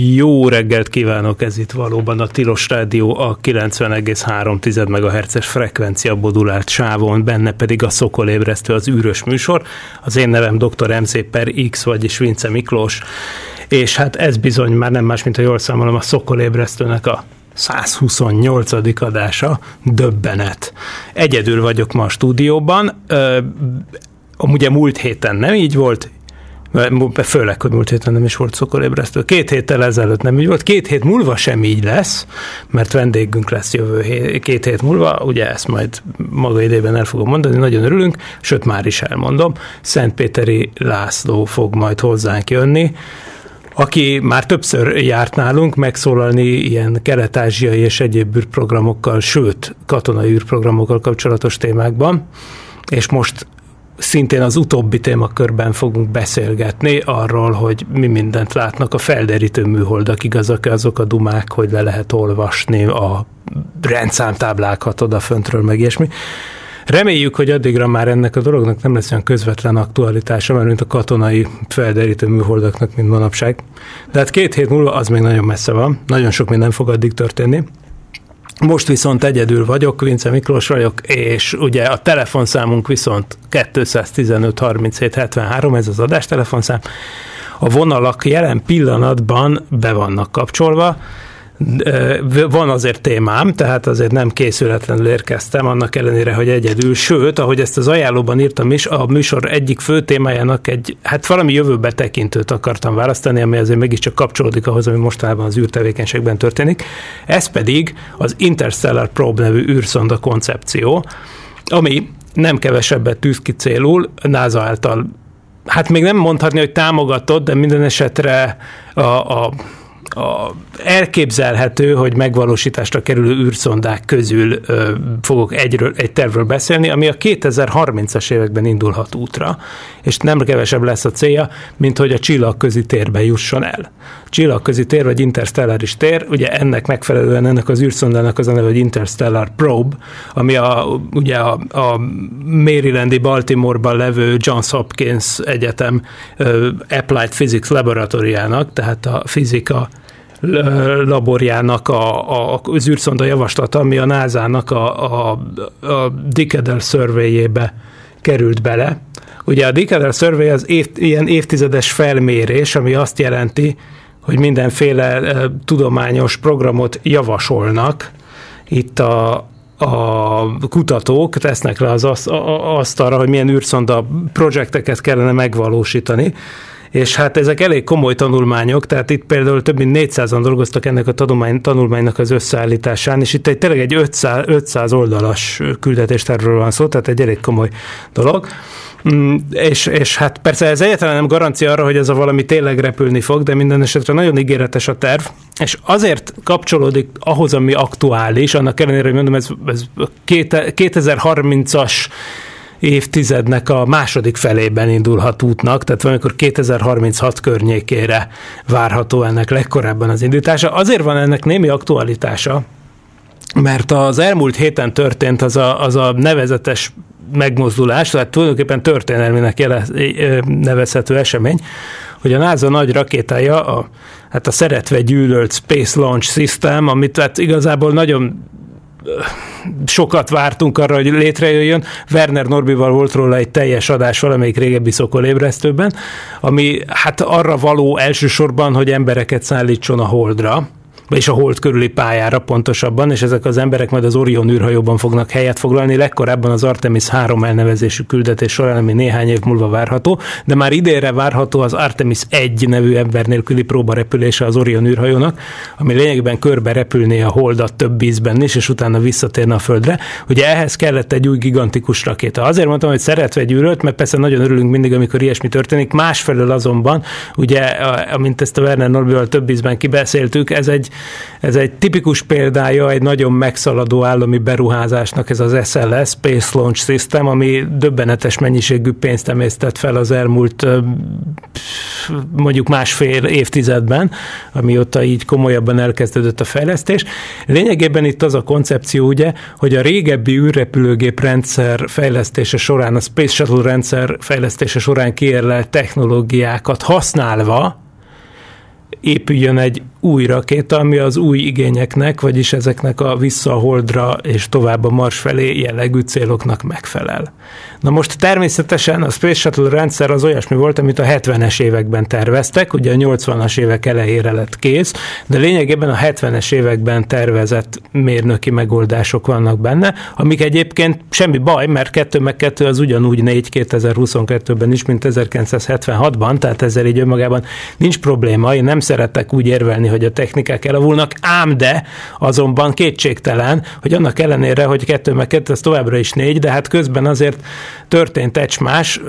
Jó reggelt kívánok, ez itt valóban a Tilos Rádió a 90,3 MHz-es frekvencia modulált sávon, benne pedig a Szokolébresztő az űrös műsor. Az én nevem dr. MC per X, vagyis Vince Miklós, és hát ez bizony már nem más, mint ha jól számolom, a Szokolébresztőnek a 128. adása, döbbenet. Egyedül vagyok ma a stúdióban, Ö, ugye múlt héten nem így volt, Főleg, hogy múlt héten nem is volt szokorébresztő. Két héttel ezelőtt nem így volt, két hét múlva sem így lesz, mert vendégünk lesz jövő hét, két hét múlva, ugye ezt majd maga idében el fogom mondani, nagyon örülünk, sőt már is elmondom, Szentpéteri László fog majd hozzánk jönni, aki már többször járt nálunk megszólalni ilyen kelet-ázsiai és egyéb űrprogramokkal, sőt, katonai űrprogramokkal kapcsolatos témákban, és most szintén az utóbbi témakörben fogunk beszélgetni arról, hogy mi mindent látnak a felderítő műholdak, igazak azok a dumák, hogy le lehet olvasni a rendszámtáblákat odaföntről, meg ilyesmi. Reméljük, hogy addigra már ennek a dolognak nem lesz olyan közvetlen aktualitása, mert mint a katonai felderítő műholdaknak, mint manapság. De hát két hét múlva az még nagyon messze van, nagyon sok minden fog addig történni. Most viszont egyedül vagyok, Vince Miklós vagyok, és ugye a telefonszámunk viszont 215 37 73, ez az adás telefonszám. A vonalak jelen pillanatban be vannak kapcsolva, van azért témám, tehát azért nem készületlenül érkeztem, annak ellenére, hogy egyedül, sőt, ahogy ezt az ajánlóban írtam is, a műsor egyik fő témájának egy, hát valami jövőbe tekintőt akartam választani, ami azért mégiscsak kapcsolódik ahhoz, ami mostanában az űrtevékenységben történik. Ez pedig az Interstellar Probe nevű űrszonda koncepció, ami nem kevesebbet tűz ki célul, NASA által hát még nem mondhatni, hogy támogatott, de minden esetre a, a a, elképzelhető, hogy megvalósításra kerülő űrszondák közül ö, fogok egyről, egy tervről beszélni, ami a 2030-as években indulhat útra, és nem kevesebb lesz a célja, mint hogy a csillagközi térbe jusson el. Csillagközi tér, vagy interstelláris tér, ugye ennek megfelelően ennek az űrszondának az a neve, hogy Interstellar Probe, ami a, ugye a, a Marylandi Baltimore-ban levő Johns Hopkins Egyetem ö, Applied Physics Laboratóriának, tehát a fizika laborjának a, a, az űrszonda javaslata, ami a NASA-nak a, a, a Decadal survey került bele. Ugye a Decadal Survey az év, ilyen évtizedes felmérés, ami azt jelenti, hogy mindenféle uh, tudományos programot javasolnak itt a, a kutatók tesznek le az asztalra, hogy milyen űrszonda projekteket kellene megvalósítani, és hát ezek elég komoly tanulmányok, tehát itt például több mint 400-an dolgoztak ennek a tanulmány, tanulmánynak az összeállításán, és itt egy tényleg egy 500, 500 oldalas küldetéstervről van szó, tehát egy elég komoly dolog. Mm, és, és hát persze ez egyáltalán nem garancia arra, hogy ez a valami tényleg repülni fog, de minden esetre nagyon ígéretes a terv, és azért kapcsolódik ahhoz, ami aktuális, annak ellenére, hogy mondom, ez, ez 2030-as évtizednek a második felében indulhat útnak, tehát valamikor 2036 környékére várható ennek legkorábban az indítása. Azért van ennek némi aktualitása, mert az elmúlt héten történt az a, az a nevezetes megmozdulás, tehát tulajdonképpen történelmének jele, nevezhető esemény, hogy a NASA nagy rakétája, a, hát a szeretve gyűlölt Space Launch System, amit hát igazából nagyon sokat vártunk arra, hogy létrejöjjön. Werner Norbival volt róla egy teljes adás valamelyik régebbi szokolébresztőben, ami hát arra való elsősorban, hogy embereket szállítson a Holdra, vagyis a hold körüli pályára pontosabban, és ezek az emberek majd az Orion űrhajóban fognak helyet foglalni, legkorábban az Artemis 3 elnevezésű küldetés során, ami néhány év múlva várható, de már idénre várható az Artemis 1 nevű ember nélküli próbarepülése az Orion űrhajónak, ami lényegében körbe repülné a holdat több vízben is, és utána visszatérne a Földre. Ugye ehhez kellett egy új gigantikus rakéta. Azért mondtam, hogy szeretve gyűrött, mert persze nagyon örülünk mindig, amikor ilyesmi történik. Másfelől azonban, ugye, amint ezt a Werner Norbival több ízben kibeszéltük, ez egy, ez egy tipikus példája egy nagyon megszaladó állami beruházásnak, ez az SLS, Space Launch System, ami döbbenetes mennyiségű pénzt emésztett fel az elmúlt mondjuk másfél évtizedben, amióta így komolyabban elkezdődött a fejlesztés. Lényegében itt az a koncepció, ugye, hogy a régebbi űrrepülőgép rendszer fejlesztése során, a Space Shuttle rendszer fejlesztése során kiérlelt technológiákat használva, épüljön egy új rakéta, ami az új igényeknek, vagyis ezeknek a vissza a Holdra és tovább a Mars felé jellegű céloknak megfelel. Na most természetesen a Space Shuttle rendszer az olyasmi volt, amit a 70-es években terveztek, ugye a 80-as évek elejére lett kész, de lényegében a 70-es években tervezett mérnöki megoldások vannak benne, amik egyébként semmi baj, mert 2 meg 2 az ugyanúgy 4 2022-ben is, mint 1976-ban, tehát ezzel így önmagában nincs probléma. Én nem szeretek úgy érvelni, hogy a technikák elavulnak, ám de azonban kétségtelen, hogy annak ellenére, hogy 2 meg 2 az továbbra is 4, de hát közben azért történt egy más.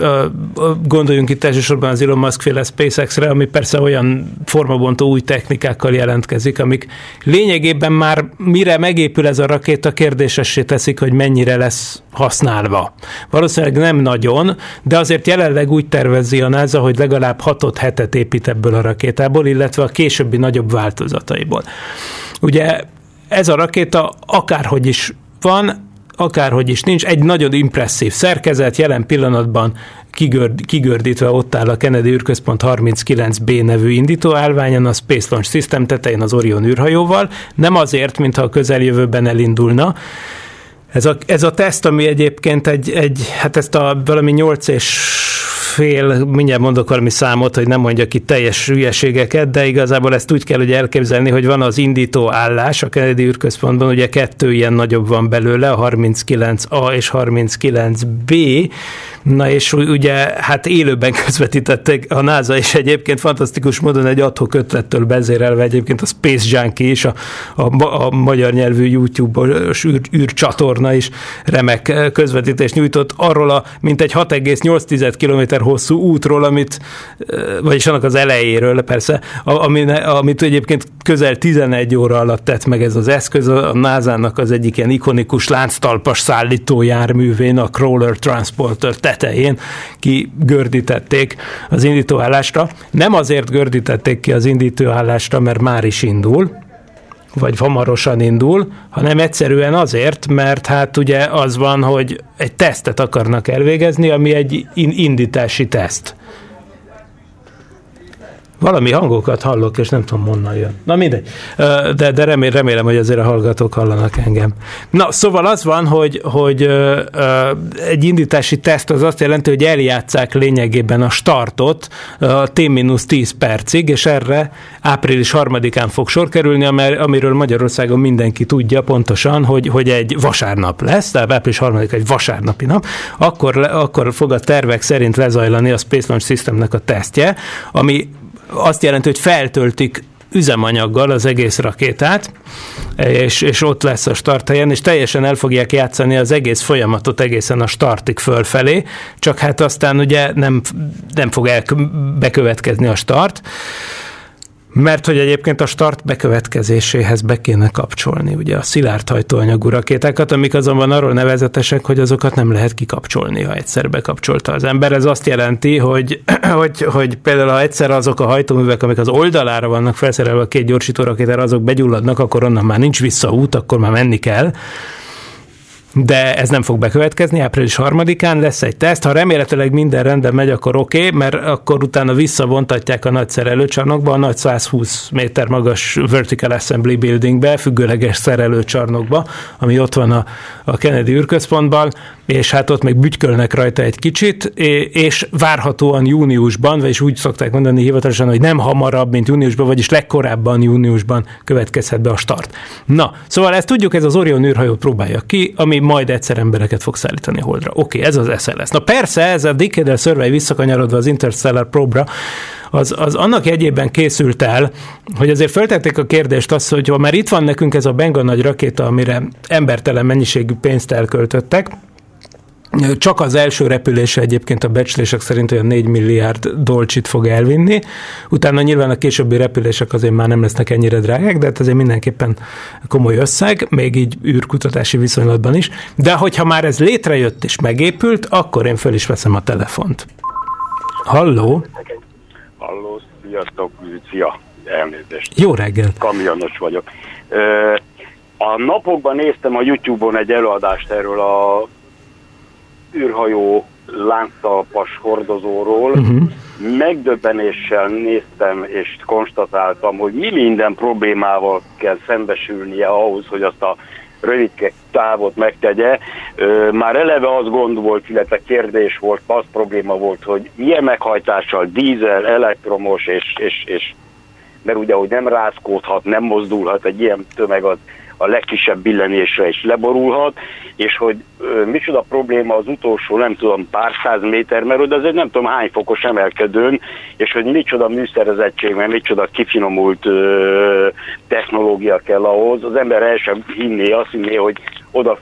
Gondoljunk itt elsősorban az Elon Musk féle SpaceX-re, ami persze olyan formabontó új technikákkal jelentkezik, amik lényegében már mire megépül ez a rakéta, kérdésessé teszik, hogy mennyire lesz használva. Valószínűleg nem nagyon, de azért jelenleg úgy tervezi a NASA, hogy legalább 6 hetet épít ebből a rakétából, illetve a későbbi nagyobb változataiból. Ugye ez a rakéta akárhogy is van, akárhogy is nincs, egy nagyon impresszív szerkezet, jelen pillanatban kigörd, kigördítve ott áll a Kennedy űrközpont 39B nevű indítóállványon, a Space Launch System tetején az Orion űrhajóval, nem azért, mintha a közeljövőben elindulna, ez a, ez a teszt, ami egyébként egy, egy hát ezt a valami 8 és fél, mindjárt mondok valami számot, hogy nem mondjak itt teljes hülyeségeket, de igazából ezt úgy kell hogy elképzelni, hogy van az indító állás a Kennedy űrközpontban, ugye kettő ilyen nagyobb van belőle, a 39A és 39B, na és ugye hát élőben közvetítettek a NASA, és egyébként fantasztikus módon egy adhok ötlettől bezérelve egyébként a Space Junkie is, a, a, a magyar nyelvű YouTube-os űr, űrcsatorna is remek közvetítést nyújtott arról a mintegy 6,8 km hosszú útról, amit, vagyis annak az elejéről persze, amit, amit egyébként közel 11 óra alatt tett meg ez az eszköz, a NASA-nak az egyik ilyen ikonikus lánctalpas szállító járművén, a Crawler Transporter tetején kigördítették az indítóállásra. Nem azért gördítették ki az indítóállásra, mert már is indul, vagy hamarosan indul, hanem egyszerűen azért, mert hát ugye az van, hogy egy tesztet akarnak elvégezni, ami egy indítási teszt. Valami hangokat hallok, és nem tudom, honnan jön. Na mindegy. De, de remélem, remélem, hogy azért a hallgatók hallanak engem. Na, szóval az van, hogy, hogy egy indítási teszt az azt jelenti, hogy eljátszák lényegében a startot a T-10 percig, és erre április harmadikán fog sor kerülni, amiről Magyarországon mindenki tudja pontosan, hogy, hogy egy vasárnap lesz, tehát április harmadik egy vasárnapi nap, akkor, akkor fog a tervek szerint lezajlani a Space Launch Systemnek a tesztje, ami azt jelenti, hogy feltöltik üzemanyaggal az egész rakétát, és, és ott lesz a starthelyen, és teljesen el fogják játszani az egész folyamatot egészen a startig fölfelé, csak hát aztán ugye nem, nem fog el, bekövetkezni a start, mert hogy egyébként a start bekövetkezéséhez be kéne kapcsolni ugye a szilárd hajtóanyagú rakétákat, amik azonban arról nevezetesek, hogy azokat nem lehet kikapcsolni, ha egyszer bekapcsolta az ember. Ez azt jelenti, hogy, hogy, hogy például ha egyszer azok a hajtóművek, amik az oldalára vannak felszerelve a két gyorsító rakétára, azok begyulladnak, akkor onnan már nincs visszaút, akkor már menni kell de ez nem fog bekövetkezni, április harmadikán lesz egy teszt, ha remélhetőleg minden rendben megy, akkor oké, okay, mert akkor utána visszavontatják a nagy szerelőcsarnokba, a nagy 120 méter magas Vertical Assembly Buildingbe, függőleges szerelőcsarnokba, ami ott van a, a Kennedy űrközpontban, és hát ott még bütykölnek rajta egy kicsit, és várhatóan júniusban, vagyis úgy szokták mondani hivatalosan, hogy nem hamarabb, mint júniusban, vagyis legkorábban júniusban következhet be a start. Na, szóval ezt tudjuk, ez az Orion űrhajó próbálja ki, ami majd egyszer embereket fog szállítani Holdra. Oké, okay, ez az SLS. Na persze, ez a Decadal Survey visszakanyarodva az Interstellar Probra, az, az annak jegyében készült el, hogy azért föltették a kérdést azt, hogy ha már itt van nekünk ez a Benga nagy rakéta, amire embertelen mennyiségű pénzt elköltöttek, csak az első repülése egyébként a becslések szerint olyan 4 milliárd dolcsit fog elvinni. Utána nyilván a későbbi repülések azért már nem lesznek ennyire drágák, de hát azért mindenképpen komoly összeg, még így űrkutatási viszonylatban is. De hogyha már ez létrejött és megépült, akkor én föl is veszem a telefont. Halló? Halló, sziasztok, szia, elnézést. Jó reggelt. Kamionos vagyok. A napokban néztem a Youtube-on egy előadást erről a űrhajó lánctalpas hordozóról. Uh-huh. Megdöbbenéssel néztem és konstatáltam, hogy mi minden problémával kell szembesülnie ahhoz, hogy azt a rövidke távot megtegye. Már eleve az gond volt, illetve kérdés volt, az probléma volt, hogy milyen meghajtással, dízel, elektromos, és, és, és mert ugye, hogy nem rázkódhat, nem mozdulhat, egy ilyen tömeg az a legkisebb billenésre is leborulhat, és hogy ö, micsoda probléma az utolsó, nem tudom, pár száz méter, mert oda azért nem tudom hány fokos emelkedőn, és hogy micsoda műszerezettség, mert micsoda kifinomult ö, technológia kell ahhoz, az ember el sem hinné, azt hinné, hogy oda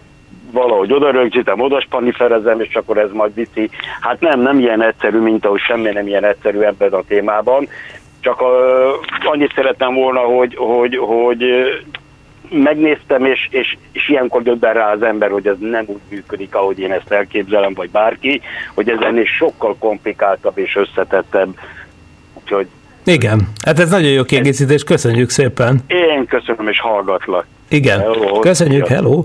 valahogy oda rögzítem, oda spaniferezem, és akkor ez majd viszi. Hát nem, nem ilyen egyszerű, mint ahogy semmi nem ilyen egyszerű ebben a témában. Csak uh, annyit szerettem volna, hogy, hogy, hogy megnéztem, és, és, és ilyenkor döbben rá az ember, hogy ez nem úgy működik, ahogy én ezt elképzelem, vagy bárki, hogy ez ennél sokkal komplikáltabb és összetettebb. Úgyhogy igen, hát ez nagyon jó kiegészítés, köszönjük szépen. Én köszönöm, és hallgatlak. Igen, hello. köszönjük, hello.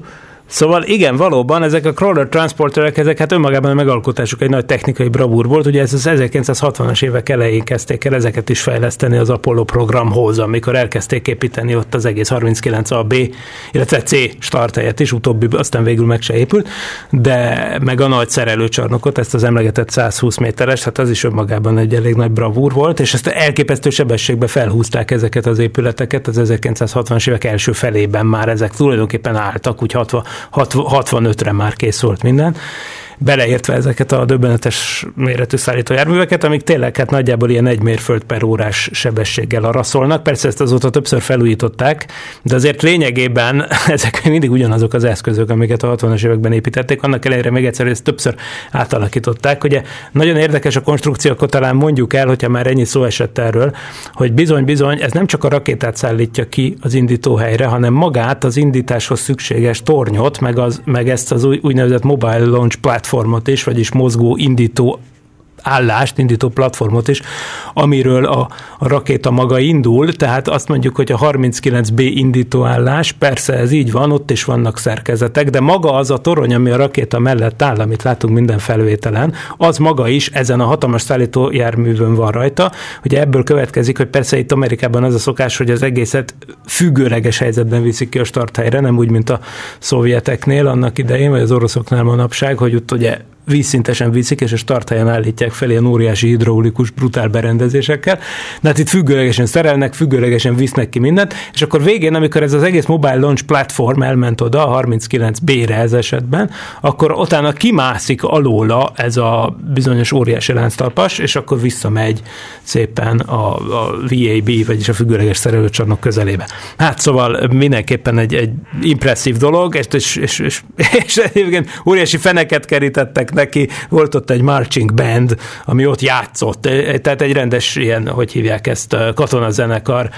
Szóval igen, valóban ezek a crawler transporterek, ezek hát önmagában a megalkotásuk egy nagy technikai bravúr volt. Ugye ez az 1960-as évek elején kezdték el ezeket is fejleszteni az Apollo programhoz, amikor elkezdték építeni ott az egész 39AB, illetve C starthelyet is, utóbbi aztán végül meg se épült, de meg a nagy szerelőcsarnokot, ezt az emlegetett 120 méteres, hát az is önmagában egy elég nagy bravúr volt, és ezt elképesztő sebességbe felhúzták ezeket az épületeket az 1960-as évek első felében már ezek tulajdonképpen álltak, úgy 60, 65-re már kész volt minden, beleértve ezeket a döbbenetes méretű szállítójárműveket, amik tényleg hát nagyjából ilyen egy mérföld per órás sebességgel araszolnak. Persze ezt azóta többször felújították, de azért lényegében ezek mindig ugyanazok az eszközök, amiket a 60-as években építették. Annak ellenére még egyszer ezt többször átalakították. Ugye nagyon érdekes a konstrukció, akkor talán mondjuk el, hogyha már ennyi szó esett erről, hogy bizony-bizony ez nem csak a rakétát szállítja ki az indítóhelyre, hanem magát az indításhoz szükséges tornyot, meg, az, meg ezt az új, úgynevezett mobile launch platform platformot is, vagyis mozgó indító állást, indító platformot is, amiről a, a rakéta maga indul, tehát azt mondjuk, hogy a 39B indító állás, persze ez így van, ott is vannak szerkezetek, de maga az a torony, ami a rakéta mellett áll, amit látunk minden felvételen, az maga is ezen a hatalmas szállító járművön van rajta. Ugye ebből következik, hogy persze itt Amerikában az a szokás, hogy az egészet függőleges helyzetben viszik ki a starthelyre, nem úgy, mint a szovjeteknél annak idején, vagy az oroszoknál manapság, hogy ott ugye vízszintesen viszik, és a starthelyen állítják fel ilyen óriási hidraulikus, brutál berendezésekkel. De hát itt függőlegesen szerelnek, függőlegesen visznek ki mindent, és akkor végén, amikor ez az egész mobile launch platform elment oda, a 39B-re ez esetben, akkor utána kimászik alóla ez a bizonyos óriási lánctalpas, és akkor visszamegy szépen a, a VAB, vagyis a függőleges szerelőcsarnok közelébe. Hát szóval mindenképpen egy, egy impresszív dolog, és, és, és, és, és egyébként óriási feneket kerítettek neki, volt ott egy marching band, ami ott játszott, tehát egy rendes ilyen, hogy hívják ezt, katonazenekar,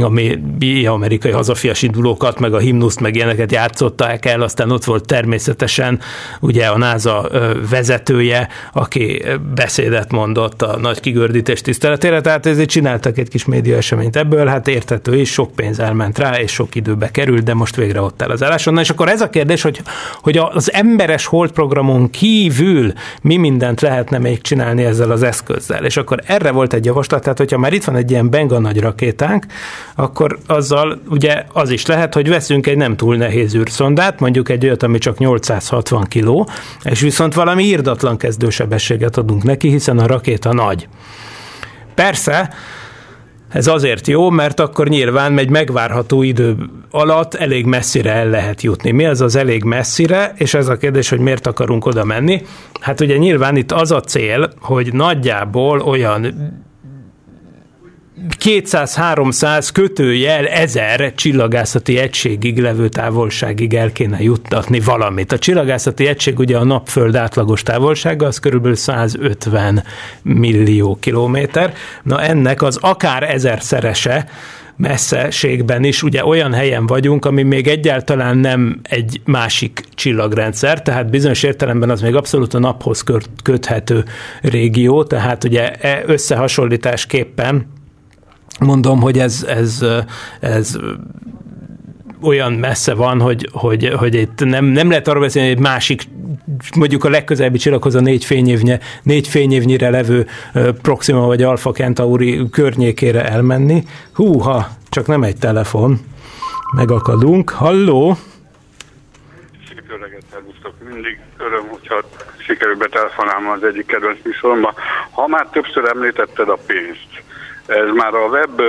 ami amerikai hazafias indulókat, meg a himnuszt, meg ilyeneket játszották el, aztán ott volt természetesen ugye a NASA vezetője, aki beszédet mondott a nagy kigördítés tiszteletére, tehát ezért csináltak egy kis média eseményt ebből, hát értető is, sok pénz elment rá, és sok időbe került, de most végre ott áll az álláson. Na és akkor ez a kérdés, hogy, hogy az emberes holdprogramon kívül kívül mi mindent lehetne még csinálni ezzel az eszközzel. És akkor erre volt egy javaslat, tehát hogyha már itt van egy ilyen benga nagy rakétánk, akkor azzal ugye az is lehet, hogy veszünk egy nem túl nehéz űrszondát, mondjuk egy olyat, ami csak 860 kiló, és viszont valami írdatlan kezdősebességet adunk neki, hiszen a rakéta nagy. Persze, ez azért jó, mert akkor nyilván egy megvárható idő alatt elég messzire el lehet jutni. Mi az az elég messzire, és ez a kérdés, hogy miért akarunk oda menni? Hát ugye nyilván itt az a cél, hogy nagyjából olyan 200-300 kötőjel 1000 csillagászati egységig levő távolságig el kéne juttatni valamit. A csillagászati egység ugye a napföld átlagos távolsága, az körülbelül 150 millió kilométer. Na ennek az akár ezerszerese messzeségben is ugye olyan helyen vagyunk, ami még egyáltalán nem egy másik csillagrendszer, tehát bizonyos értelemben az még abszolút a naphoz köthető régió, tehát ugye e összehasonlításképpen mondom, hogy ez, ez, ez olyan messze van, hogy, hogy, hogy itt nem, nem lehet arról beszélni, hogy egy másik, mondjuk a legközelebbi csillaghoz a négy, fényévnyi, négy fényévnyire levő Proxima vagy Alpha Centauri környékére elmenni. Húha, csak nem egy telefon. Megakadunk. Halló? Szép öreget Mindig öröm, hogyha sikerül betelefonálni az egyik kedvenc műsoromba. Ha már többször említetted a pénzt, ez már a web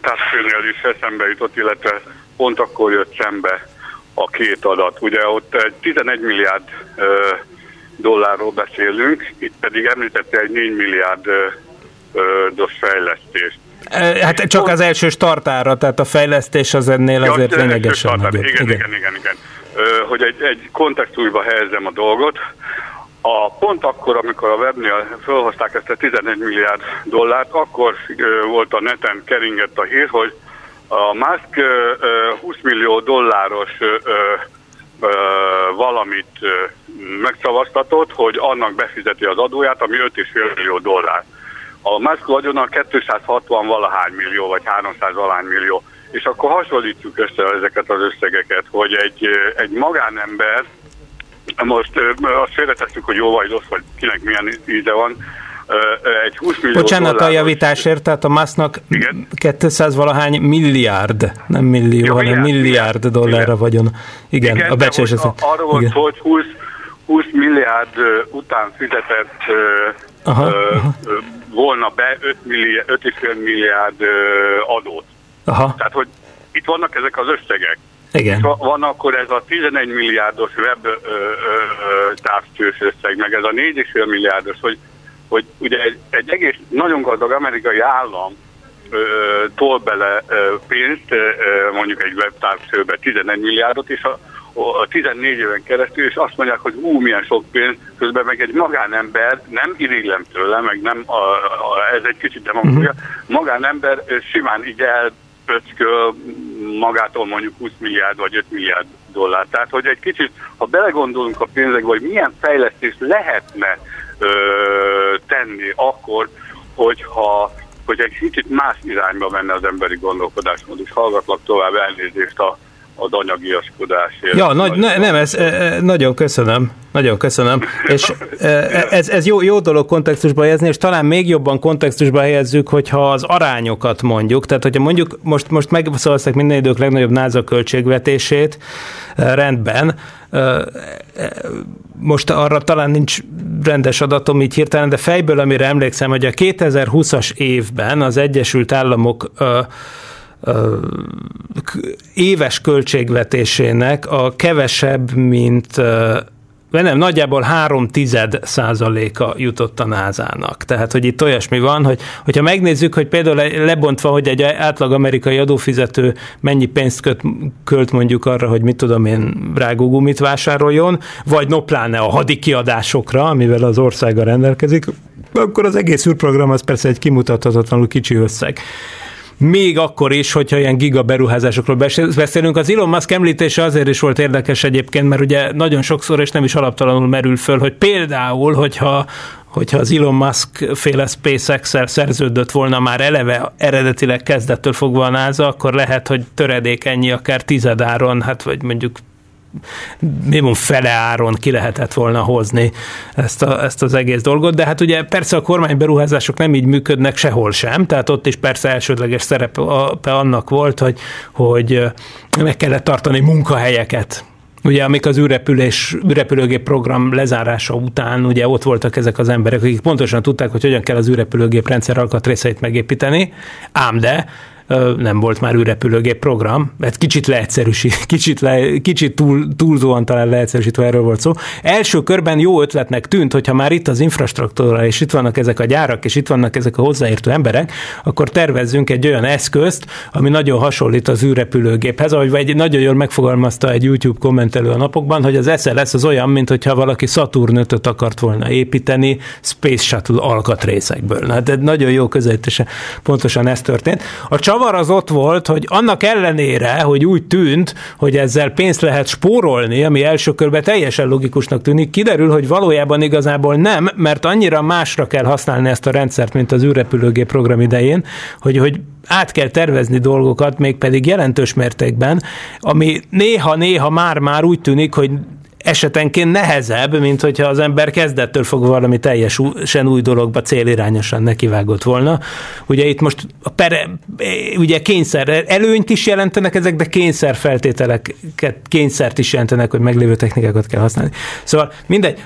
társadalmi is eszembe jutott, illetve pont akkor jött szembe a két adat. Ugye ott egy 11 milliárd ö, dollárról beszélünk, itt pedig említette egy 4 milliárd ö, dos fejlesztést. Hát csak az első startára, tehát a fejlesztés az ennél ja, azért lényegesen nagyobb. Igen, igen, igen, igen. igen. Hogy egy, egy kontextusba helyezem a dolgot. A pont akkor, amikor a webnél felhozták ezt a 11 milliárd dollárt, akkor volt a neten keringett a hír, hogy a Musk 20 millió dolláros valamit megszavaztatott, hogy annak befizeti az adóját, ami 5,5 millió dollár. A Musk vagyona 260 valahány millió, vagy 300 valahány millió. És akkor hasonlítjuk össze ezeket az összegeket, hogy egy, egy magánember most azt félretettük, hogy jó vagy rossz, vagy kinek milyen íze van. Egy 20 millió Bocsánat dolláros... a javításért, tehát a masznak 200 valahány milliárd, nem millió, ja, hanem milliárd, milliárd dollárra Igen. vagyon. Igen, Igen a becsés. Arról volt szó, hogy 20, 20 milliárd után fizetett aha, aha. volna be 5 milliárd, 5,5 milliárd adót. Aha. Tehát, hogy itt vannak ezek az összegek. Igen. És van akkor ez a 11 milliárdos web távcsős összeg, meg ez a 4,5 milliárdos, hogy, hogy ugye egy, egy egész nagyon gazdag amerikai állam ö, tol bele ö, pénzt, ö, mondjuk egy webtávcsőbe 11 milliárdot, és a, a 14 éven keresztül, és azt mondják, hogy ú, milyen sok pénz, közben meg egy magánember, nem irigylem tőle, meg nem, a, a, ez egy kicsit demagógia, uh-huh. magánember simán így el pöcköl magától mondjuk 20 milliárd vagy 5 milliárd dollár. Tehát, hogy egy kicsit, ha belegondolunk a pénzekbe, hogy milyen fejlesztést lehetne ö, tenni akkor, hogyha hogy egy kicsit más irányba menne az emberi gondolkodásmód, és hallgatlak tovább elnézést a az anyagiaskodásért. Ja, nagy, ne, nem, ez, e, e, nagyon köszönöm, nagyon köszönöm, és e, ez, ez jó, jó dolog kontextusba helyezni, és talán még jobban kontextusba helyezzük, hogyha az arányokat mondjuk, tehát hogyha mondjuk most, most megszavazták minden idők legnagyobb NASA költségvetését, rendben, most arra talán nincs rendes adatom így hirtelen, de fejből, amire emlékszem, hogy a 2020-as évben az Egyesült Államok éves költségvetésének a kevesebb, mint nem, nagyjából három tized százaléka jutott a názának. Tehát, hogy itt olyasmi van, hogy hogyha megnézzük, hogy például lebontva, hogy egy átlag amerikai adófizető mennyi pénzt köt, költ mondjuk arra, hogy mit tudom én, rágógumit vásároljon, vagy no pláne a hadi kiadásokra, amivel az országa rendelkezik, akkor az egész űrprogram az persze egy kimutathatatlanul kicsi összeg még akkor is, hogyha ilyen giga beruházásokról beszélünk. Az Elon Musk említése azért is volt érdekes egyébként, mert ugye nagyon sokszor, és nem is alaptalanul merül föl, hogy például, hogyha hogyha az Elon Musk féle SpaceX-el szerződött volna már eleve eredetileg kezdettől fogva a NASA, akkor lehet, hogy töredék ennyi, akár tizedáron, hát vagy mondjuk minimum fele áron ki lehetett volna hozni ezt, a, ezt az egész dolgot, de hát ugye persze a kormányberuházások nem így működnek sehol sem, tehát ott is persze elsődleges szerepe annak volt, hogy, hogy meg kellett tartani munkahelyeket. Ugye, amik az űrrepülés, űrrepülőgép program lezárása után, ugye ott voltak ezek az emberek, akik pontosan tudták, hogy hogyan kell az űrrepülőgép rendszer alkatrészeit megépíteni, ám de nem volt már űrrepülőgép program, mert kicsit leegyszerűsít, kicsit, le, kicsit túl, túlzóan talán leegyszerűsítve erről volt szó. Első körben jó ötletnek tűnt, hogyha már itt az infrastruktúra, és itt vannak ezek a gyárak, és itt vannak ezek a hozzáértő emberek, akkor tervezzünk egy olyan eszközt, ami nagyon hasonlít az űrrepülőgéphez, ahogy egy nagyon jól megfogalmazta egy YouTube kommentelő a napokban, hogy az SLS az olyan, mint hogyha valaki Saturn 5 akart volna építeni Space Shuttle alkatrészekből. Na, de nagyon jó közelítése pontosan ez történt. A csavar az ott volt, hogy annak ellenére, hogy úgy tűnt, hogy ezzel pénzt lehet spórolni, ami első körben teljesen logikusnak tűnik, kiderül, hogy valójában igazából nem, mert annyira másra kell használni ezt a rendszert, mint az űrrepülőgép program idején, hogy, hogy át kell tervezni dolgokat, mégpedig jelentős mértékben, ami néha-néha már-már úgy tűnik, hogy esetenként nehezebb, mint hogyha az ember kezdettől fog valami teljesen új dologba célirányosan nekivágott volna. Ugye itt most a pere, ugye kényszer, előnyt is jelentenek ezek, de kényszer feltételeket, kényszert is jelentenek, hogy meglévő technikákat kell használni. Szóval mindegy,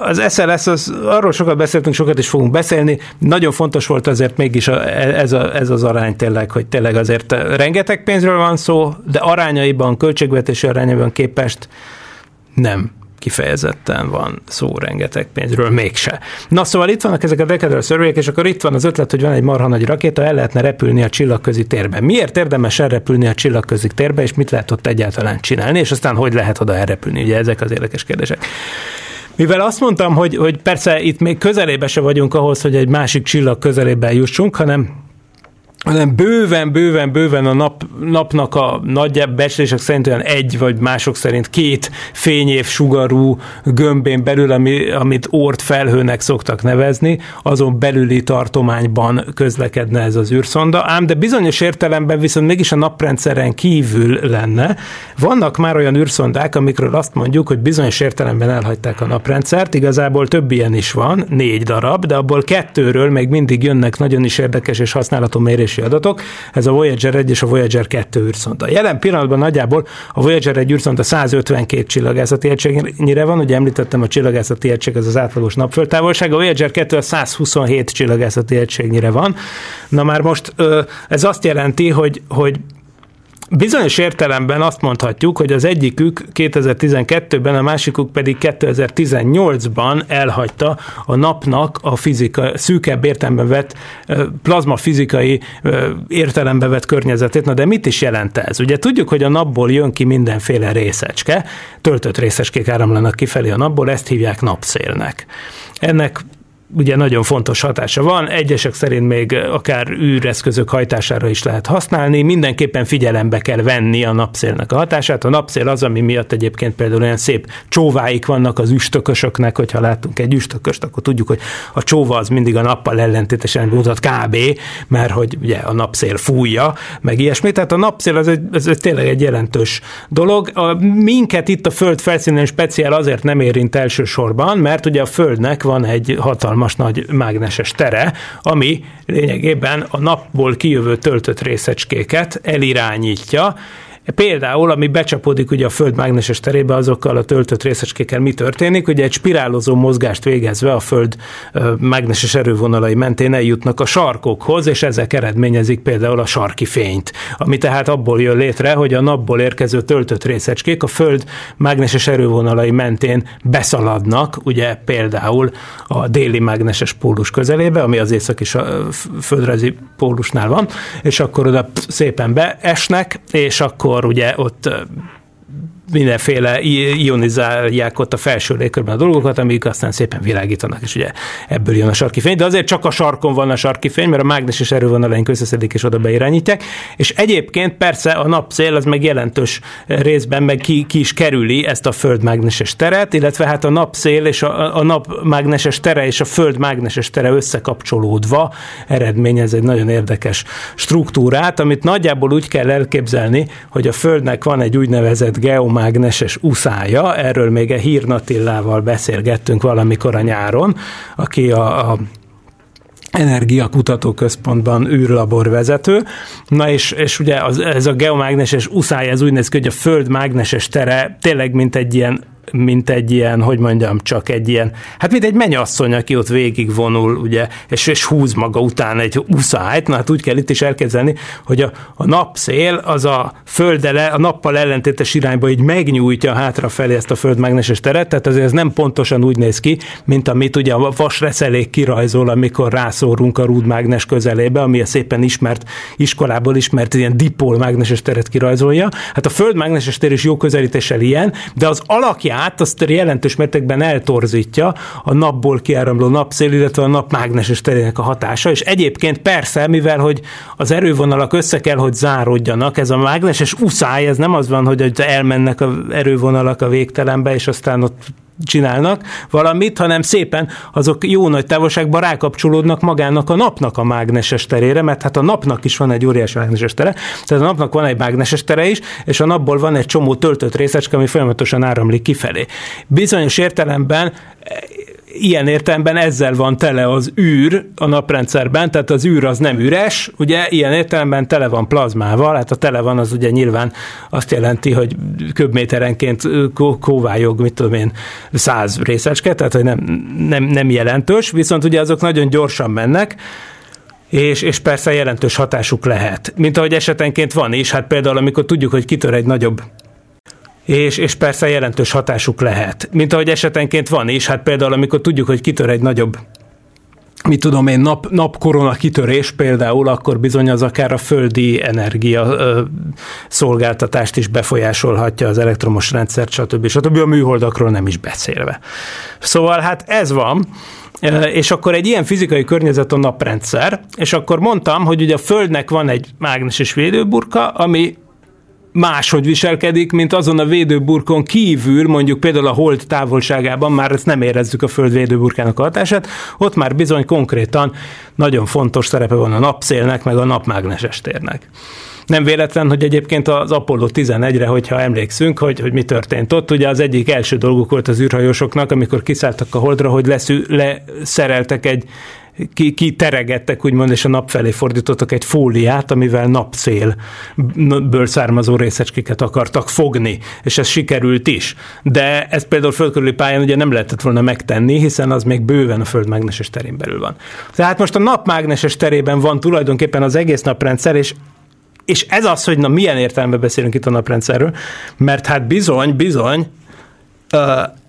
az SLS, az, arról sokat beszéltünk, sokat is fogunk beszélni, nagyon fontos volt azért mégis a, ez, a, ez az arány tényleg, hogy tényleg azért rengeteg pénzről van szó, de arányaiban, költségvetési arányaiban képest nem kifejezetten van szó rengeteg pénzről, mégse. Na szóval itt vannak ezek a decadal survey és akkor itt van az ötlet, hogy van egy marha nagy rakéta, el lehetne repülni a csillagközi térbe. Miért érdemes elrepülni a csillagközi térbe, és mit lehet ott egyáltalán csinálni, és aztán hogy lehet oda elrepülni? Ugye ezek az érdekes kérdések. Mivel azt mondtam, hogy, hogy persze itt még közelébe se vagyunk ahhoz, hogy egy másik csillag közelébe jussunk, hanem hanem bőven, bőven, bőven a nap, napnak a nagyjából becslések szerint olyan egy, vagy mások szerint két fényév sugarú gömbén belül, ami, amit ort felhőnek szoktak nevezni, azon belüli tartományban közlekedne ez az űrszonda, ám de bizonyos értelemben viszont mégis a naprendszeren kívül lenne. Vannak már olyan űrszondák, amikről azt mondjuk, hogy bizonyos értelemben elhagyták a naprendszert, igazából több ilyen is van, négy darab, de abból kettőről még mindig jönnek nagyon is érdekes és használható mérési adatok, ez a Voyager 1 és a Voyager 2 űrszonda. Jelen pillanatban nagyjából a Voyager 1 űrszonda 152 csillagászati egységnyire van, ugye említettem a csillagászati egység, ez az átlagos napföldtávolság, a Voyager 2 a 127 csillagászati egységnyire van. Na már most ez azt jelenti, hogy, hogy Bizonyos értelemben azt mondhatjuk, hogy az egyikük 2012-ben, a másikuk pedig 2018-ban elhagyta a napnak a fizika, szűkebb értelemben vett, plazma fizikai értelembe vett környezetét. Na de mit is jelent ez? Ugye tudjuk, hogy a napból jön ki mindenféle részecske, töltött részecskék áramlanak kifelé a napból, ezt hívják napszélnek. Ennek ugye nagyon fontos hatása van, egyesek szerint még akár űreszközök hajtására is lehet használni, mindenképpen figyelembe kell venni a napszélnek a hatását. A napszél az, ami miatt egyébként például olyan szép csóváik vannak az üstökösöknek, hogyha látunk egy üstököst, akkor tudjuk, hogy a csóva az mindig a nappal ellentétesen mutat kb., mert hogy ugye a napszél fújja, meg ilyesmi. Tehát a napszél az, egy, az tényleg egy jelentős dolog. A, minket itt a Föld felszínén speciál azért nem érint elsősorban, mert ugye a Földnek van egy hatalmas hatalmas nagy mágneses tere, ami lényegében a napból kijövő töltött részecskéket elirányítja, Például, ami becsapódik ugye a Föld mágneses terébe, azokkal a töltött részecskékkel mi történik? Ugye egy spirálozó mozgást végezve a Föld mágneses erővonalai mentén eljutnak a sarkokhoz, és ezek eredményezik például a sarki fényt, ami tehát abból jön létre, hogy a napból érkező töltött részecskék a Föld mágneses erővonalai mentén beszaladnak, ugye például a déli mágneses pólus közelébe, ami az északi földrajzi pólusnál van, és akkor oda szépen beesnek, és akkor akkor ugye ott mindenféle ionizálják ott a felső légkörben a dolgokat, amik aztán szépen világítanak, és ugye ebből jön a sarki fény. De azért csak a sarkon van a sarki fény, mert a mágneses erővonalaink összeszedik és oda beirányítják. És egyébként persze a napszél az meg jelentős részben meg ki, ki is kerüli ezt a föld mágneses teret, illetve hát a napszél és a, a nap mágneses tere és a föld mágneses tere összekapcsolódva eredményez egy nagyon érdekes struktúrát, amit nagyjából úgy kell elképzelni, hogy a földnek van egy úgynevezett geomagneses geomágneses uszája, erről még a Hírnatillával beszélgettünk valamikor a nyáron, aki a, a Energiakutató Központban űrlabor vezető. Na és, és ugye az, ez a geomágneses uszály, ez úgy néz ki, hogy a Föld mágneses tere tényleg mint egy ilyen mint egy ilyen, hogy mondjam, csak egy ilyen, hát mint egy mennyasszony, aki ott végig vonul, ugye, és, és húz maga után egy uszályt, na hát úgy kell itt is elképzelni, hogy a, a napszél az a földele, a nappal ellentétes irányba így megnyújtja hátrafelé ezt a földmágneses teret, tehát azért ez nem pontosan úgy néz ki, mint amit ugye a vasreszelék kirajzol, amikor rászórunk a rúdmágnes közelébe, ami a szépen ismert, iskolából ismert ilyen dipol mágneses teret kirajzolja. Hát a földmágneses tér is jó közelítéssel ilyen, de az alakját át, azt jelentős mértékben eltorzítja a napból kiáramló napszél, illetve a nap mágneses terének a hatása, és egyébként persze, mivel hogy az erővonalak össze kell, hogy záródjanak, ez a mágneses uszály, ez nem az van, hogy elmennek az erővonalak a végtelenbe, és aztán ott csinálnak valamit, hanem szépen azok jó nagy távolságban rákapcsolódnak magának a napnak a mágneses terére, mert hát a napnak is van egy óriási mágneses tere, tehát a napnak van egy mágneses tere is, és a napból van egy csomó töltött részecske, ami folyamatosan áramlik kifelé. Bizonyos értelemben ilyen értelemben ezzel van tele az űr a naprendszerben, tehát az űr az nem üres, ugye ilyen értelemben tele van plazmával, hát a tele van az ugye nyilván azt jelenti, hogy köbméterenként kóvályog, mit tudom én, száz részecske, tehát hogy nem, nem, nem jelentős, viszont ugye azok nagyon gyorsan mennek, és, és persze jelentős hatásuk lehet. Mint ahogy esetenként van is, hát például amikor tudjuk, hogy kitör egy nagyobb és, és persze jelentős hatásuk lehet. Mint ahogy esetenként van is, hát például amikor tudjuk, hogy kitör egy nagyobb mit tudom én, nap, napkorona kitörés például, akkor bizony az akár a földi energia ö, szolgáltatást is befolyásolhatja az elektromos rendszert, stb. stb. A műholdakról nem is beszélve. Szóval hát ez van, és akkor egy ilyen fizikai környezet a naprendszer, és akkor mondtam, hogy ugye a Földnek van egy mágneses védőburka, ami máshogy viselkedik, mint azon a védőburkon kívül, mondjuk például a hold távolságában, már ezt nem érezzük a föld védőburkának a hatását, ott már bizony konkrétan nagyon fontos szerepe van a napszélnek, meg a napmágneses térnek. Nem véletlen, hogy egyébként az Apollo 11-re, hogyha emlékszünk, hogy, hogy mi történt ott, ugye az egyik első dolguk volt az űrhajósoknak, amikor kiszálltak a holdra, hogy leszű, leszereltek egy ki, ki teregettek, úgymond, és a nap felé fordítottak egy fóliát, amivel napszélből származó részecskéket akartak fogni, és ez sikerült is. De ezt például földkörüli pályán ugye nem lehetett volna megtenni, hiszen az még bőven a föld mágneses terén belül van. Tehát most a nap mágneses terében van tulajdonképpen az egész naprendszer, és és ez az, hogy na milyen értelemben beszélünk itt a naprendszerről, mert hát bizony, bizony,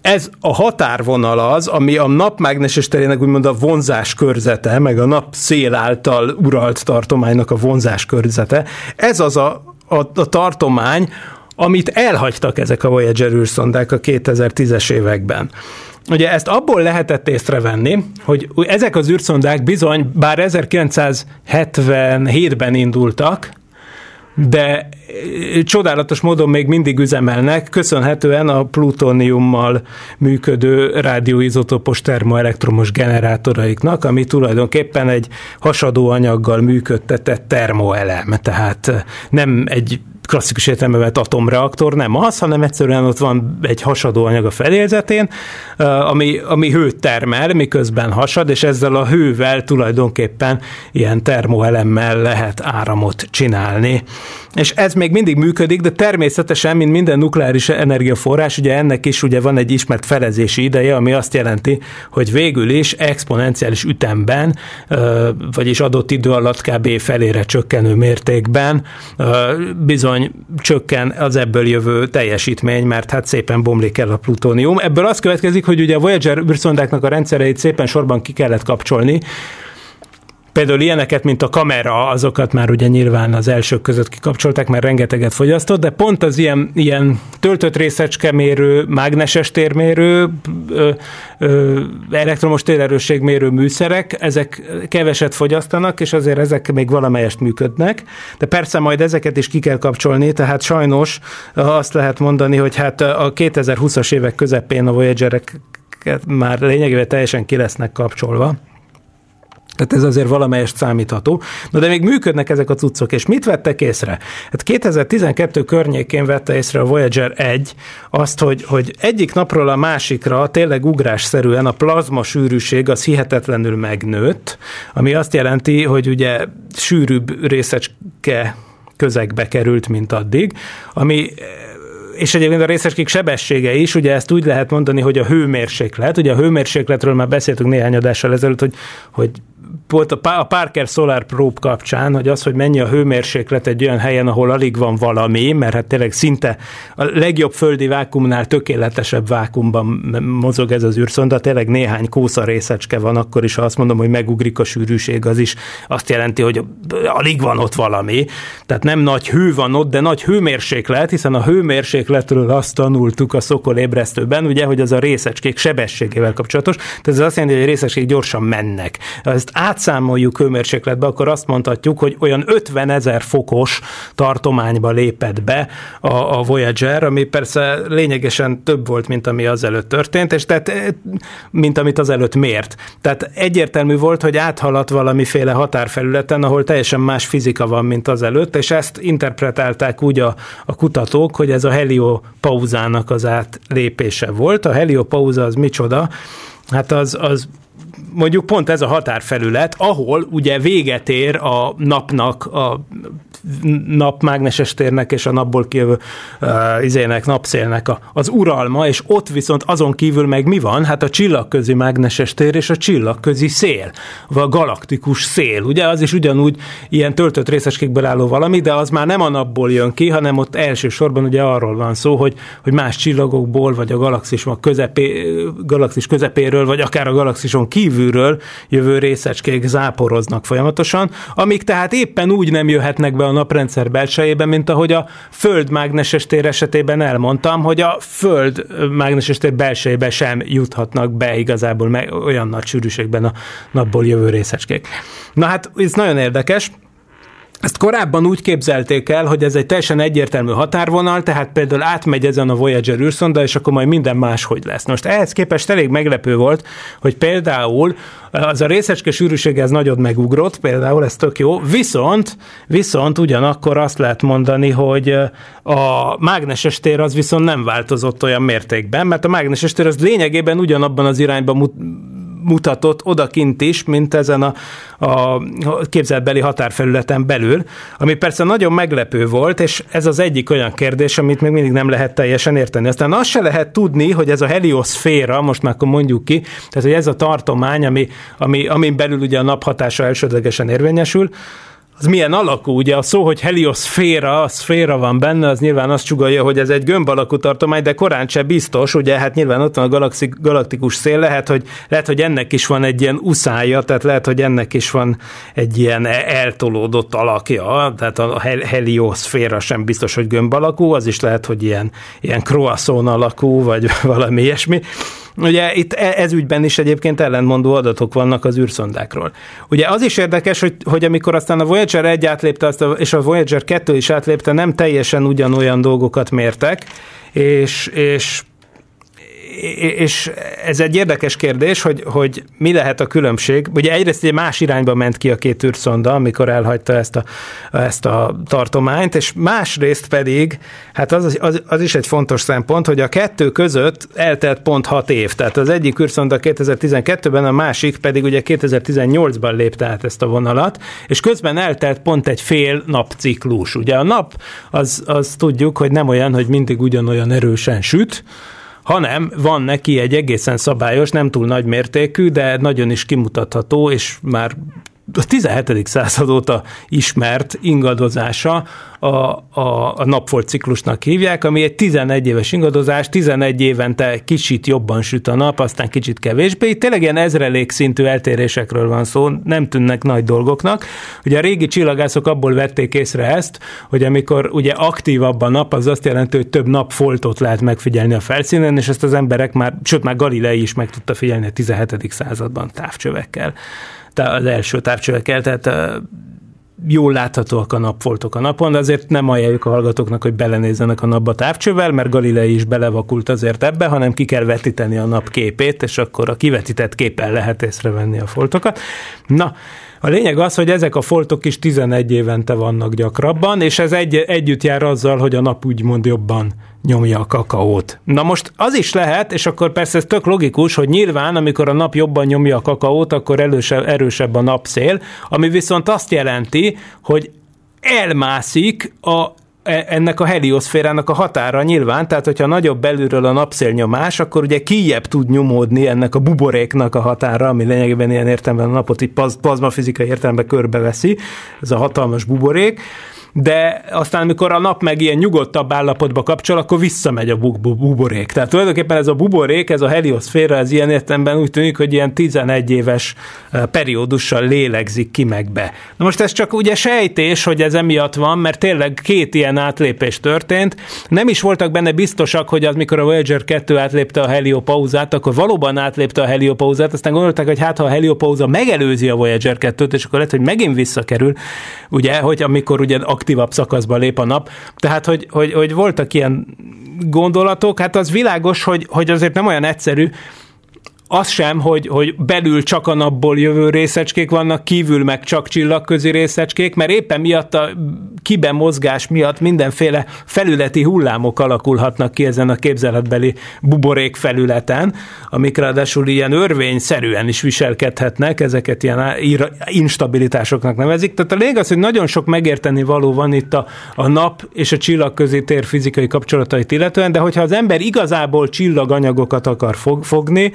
ez a határvonal az, ami a napmágneses terének úgymond a vonzás körzete, meg a nap szél által uralt tartománynak a vonzás körzete. Ez az a, a, a tartomány, amit elhagytak ezek a Voyager űrszondák a 2010-es években. Ugye ezt abból lehetett észrevenni, hogy ezek az űrszondák bizony, bár 1977-ben indultak, de csodálatos módon még mindig üzemelnek, köszönhetően a plutóniummal működő rádióizotopos termoelektromos generátoraiknak, ami tulajdonképpen egy hasadó anyaggal működtetett termoelem, tehát nem egy klasszikus értelemben vett atomreaktor nem az, hanem egyszerűen ott van egy hasadó anyag a fedélzetén, ami, ami hőt termel, miközben hasad, és ezzel a hővel tulajdonképpen ilyen termoelemmel lehet áramot csinálni. És ez még mindig működik, de természetesen, mint minden nukleáris energiaforrás, ugye ennek is ugye van egy ismert felezési ideje, ami azt jelenti, hogy végül is exponenciális ütemben, vagyis adott idő alatt kb. felére csökkenő mértékben bizony csökken az ebből jövő teljesítmény, mert hát szépen bomlik el a plutónium. Ebből az következik, hogy ugye a Voyager űrszondáknak a rendszereit szépen sorban ki kellett kapcsolni, Például ilyeneket, mint a kamera, azokat már ugye nyilván az elsők között kikapcsolták, mert rengeteget fogyasztott, de pont az ilyen, ilyen töltött részecskemérő, mágneses térmérő, ö, ö, elektromos térerősségmérő műszerek, ezek keveset fogyasztanak, és azért ezek még valamelyest működnek, de persze majd ezeket is ki kell kapcsolni, tehát sajnos azt lehet mondani, hogy hát a 2020-as évek közepén a Voyagerek már lényegében teljesen ki lesznek kapcsolva Tehát ez azért valamelyest számítható. Na de még működnek ezek a cuccok, és mit vettek észre? Hát 2012 környékén vette észre a Voyager 1 azt, hogy, hogy egyik napról a másikra tényleg ugrásszerűen a plazma sűrűség az hihetetlenül megnőtt, ami azt jelenti, hogy ugye sűrűbb részecske közegbe került, mint addig, ami és egyébként a részecskék sebessége is, ugye ezt úgy lehet mondani, hogy a hőmérséklet, ugye a hőmérsékletről már beszéltünk néhány adással ezelőtt, hogy, hogy volt a Parker Solar Probe kapcsán, hogy az, hogy mennyi a hőmérséklet egy olyan helyen, ahol alig van valami, mert hát tényleg szinte a legjobb földi vákumnál tökéletesebb vákumban mozog ez az űrszonda, tényleg néhány kósza részecske van, akkor is, ha azt mondom, hogy megugrik a sűrűség, az is azt jelenti, hogy alig van ott valami. Tehát nem nagy hő van ott, de nagy hőmérséklet, hiszen a hőmérsékletről azt tanultuk a Szokol ébresztőben, ugye, hogy az a részecskék sebességével kapcsolatos. Tehát ez azt jelenti, hogy a részecskék gyorsan mennek. Ezt átszámoljuk hőmérsékletbe, akkor azt mondhatjuk, hogy olyan 50 ezer fokos tartományba lépett be a, a Voyager, ami persze lényegesen több volt, mint ami azelőtt történt, és tehát, eh, mint amit azelőtt mért. Tehát egyértelmű volt, hogy áthaladt valamiféle határfelületen, ahol teljesen más fizika van, mint azelőtt, és ezt interpretálták úgy a, a kutatók, hogy ez a heliopauzának az átlépése volt. A heliopauza az micsoda? Hát az, az mondjuk pont ez a határfelület, ahol ugye véget ér a napnak, a napmágneses térnek és a napból kijövő uh, izének, napszélnek a, az uralma, és ott viszont azon kívül meg mi van? Hát a csillagközi mágneses tér és a csillagközi szél, vagy a galaktikus szél. Ugye az is ugyanúgy ilyen töltött részeskékből álló valami, de az már nem a napból jön ki, hanem ott elsősorban ugye arról van szó, hogy, hogy más csillagokból, vagy a galaxis, közepé, galaxis közepéről, vagy akár a galaxison kívülről jövő részecskék záporoznak folyamatosan, amik tehát éppen úgy nem jöhetnek be a naprendszer belsejében, mint ahogy a Föld mágneses tér esetében elmondtam, hogy a Föld mágneses tér belsejébe sem juthatnak be igazából olyan nagy sűrűségben a napból jövő részecskék. Na hát ez nagyon érdekes, ezt korábban úgy képzelték el, hogy ez egy teljesen egyértelmű határvonal, tehát például átmegy ezen a Voyager űrszonda, és akkor majd minden máshogy lesz. Most ehhez képest elég meglepő volt, hogy például az a részecske sűrűség ez nagyon megugrott, például ez tök jó, viszont, viszont ugyanakkor azt lehet mondani, hogy a mágneses tér az viszont nem változott olyan mértékben, mert a mágneses tér az lényegében ugyanabban az irányban mutatott odakint is, mint ezen a, a képzelbeli határfelületen belül, ami persze nagyon meglepő volt, és ez az egyik olyan kérdés, amit még mindig nem lehet teljesen érteni. Aztán azt se lehet tudni, hogy ez a helioszféra, most már akkor mondjuk ki, tehát hogy ez a tartomány, ami, ami, amin belül ugye a naphatása elsődlegesen érvényesül, az milyen alakú, ugye a szó, hogy helioszféra, a szféra van benne, az nyilván azt csugalja, hogy ez egy gömb alakú tartomány, de korán se biztos, ugye hát nyilván ott van a galaxik, galaktikus szél, lehet hogy, lehet, hogy ennek is van egy ilyen uszája, tehát lehet, hogy ennek is van egy ilyen eltolódott alakja, tehát a helioszféra sem biztos, hogy gömb alakú, az is lehet, hogy ilyen, ilyen croissant alakú, vagy valami ilyesmi. Ugye itt e- ez ügyben is egyébként ellentmondó adatok vannak az űrszondákról. Ugye az is érdekes, hogy, hogy amikor aztán a Voyager 1 átlépte, azt a, és a Voyager 2 is átlépte, nem teljesen ugyanolyan dolgokat mértek, és, és és ez egy érdekes kérdés, hogy, hogy mi lehet a különbség. Ugye egyrészt egy más irányba ment ki a két űrszonda, amikor elhagyta ezt a, ezt a tartományt, és másrészt pedig, hát az, az, az is egy fontos szempont, hogy a kettő között eltelt pont hat év. Tehát az egyik űrszonda 2012-ben, a másik pedig ugye 2018-ban lépte át ezt a vonalat, és közben eltelt pont egy fél napciklus. Ugye a nap, az, az tudjuk, hogy nem olyan, hogy mindig ugyanolyan erősen süt, hanem van neki egy egészen szabályos, nem túl nagy mértékű, de nagyon is kimutatható, és már a 17. század óta ismert ingadozása a, a, a napfolt ciklusnak hívják, ami egy 11 éves ingadozás, 11 évente kicsit jobban süt a nap, aztán kicsit kevésbé. Itt tényleg ilyen ezrelék szintű eltérésekről van szó, nem tűnnek nagy dolgoknak. Ugye a régi csillagászok abból vették észre ezt, hogy amikor ugye aktívabb a nap, az azt jelenti, hogy több napfoltot lehet megfigyelni a felszínen, és ezt az emberek már, sőt már Galilei is meg tudta figyelni a 17. században távcsövekkel az első távcsövekkel, tehát jól láthatóak a napfoltok a napon, de azért nem ajánljuk a hallgatóknak, hogy belenézzenek a napba távcsővel, mert Galilei is belevakult azért ebbe, hanem ki kell vetíteni a nap képét, és akkor a kivetített képen lehet észrevenni a foltokat. Na, a lényeg az, hogy ezek a foltok is 11 évente vannak gyakrabban, és ez egy, együtt jár azzal, hogy a nap úgymond jobban nyomja a kakaót. Na most az is lehet, és akkor persze ez tök logikus, hogy nyilván, amikor a nap jobban nyomja a kakaót, akkor erősebb, erősebb a napszél, ami viszont azt jelenti, hogy elmászik a ennek a helioszférának a határa nyilván, tehát hogyha nagyobb belülről a napszélnyomás, akkor ugye kijebb tud nyomódni ennek a buboréknak a határa, ami lényegében ilyen értelemben a napot így plazmafizikai értelemben körbeveszi, ez a hatalmas buborék, de aztán, amikor a nap meg ilyen nyugodtabb állapotba kapcsol, akkor visszamegy a bu- bu- buborék. Tehát tulajdonképpen ez a buborék, ez a helioszféra, ez ilyen értelemben úgy tűnik, hogy ilyen 11 éves periódussal lélegzik ki meg be. Na most ez csak ugye sejtés, hogy ez emiatt van, mert tényleg két ilyen átlépés történt. Nem is voltak benne biztosak, hogy az, mikor a Voyager 2 átlépte a heliopauzát, akkor valóban átlépte a heliopauzát, aztán gondolták, hogy hát ha a heliopauza megelőzi a Voyager 2-t, és akkor lehet, hogy megint visszakerül, ugye, hogy amikor ugye aktívabb szakaszba lép a nap. Tehát, hogy, hogy, hogy voltak ilyen gondolatok, hát az világos, hogy, hogy azért nem olyan egyszerű, az sem, hogy, hogy belül csak a napból jövő részecskék vannak, kívül meg csak csillagközi részecskék, mert éppen miatt a kibe miatt mindenféle felületi hullámok alakulhatnak ki ezen a képzeletbeli buborék felületen, amik ráadásul ilyen örvényszerűen is viselkedhetnek, ezeket ilyen instabilitásoknak nevezik. Tehát a lényeg az, hogy nagyon sok megérteni való van itt a, a nap és a csillagközi tér fizikai kapcsolatait illetően, de hogyha az ember igazából csillaganyagokat akar fog, fogni,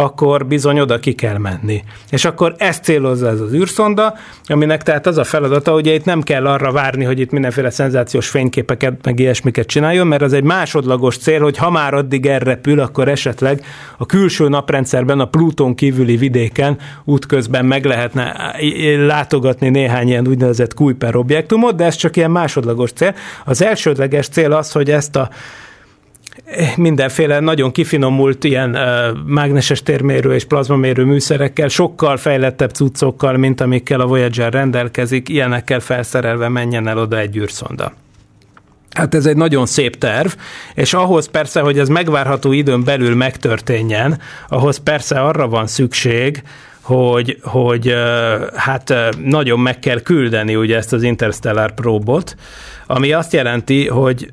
akkor bizony oda ki kell menni. És akkor ezt célozza ez az űrszonda, aminek tehát az a feladata, hogy itt nem kell arra várni, hogy itt mindenféle szenzációs fényképeket, meg ilyesmiket csináljon, mert az egy másodlagos cél, hogy ha már addig elrepül, akkor esetleg a külső naprendszerben, a Pluton kívüli vidéken útközben meg lehetne látogatni néhány ilyen úgynevezett Kuiper objektumot, de ez csak ilyen másodlagos cél. Az elsődleges cél az, hogy ezt a mindenféle nagyon kifinomult ilyen mágneses térmérő és plazmamérő műszerekkel, sokkal fejlettebb cuccokkal, mint amikkel a Voyager rendelkezik, ilyenekkel felszerelve menjen el oda egy űrszonda. Hát ez egy nagyon szép terv, és ahhoz persze, hogy ez megvárható időn belül megtörténjen, ahhoz persze arra van szükség, hogy, hogy hát nagyon meg kell küldeni ugye ezt az Interstellar próbot, ami azt jelenti, hogy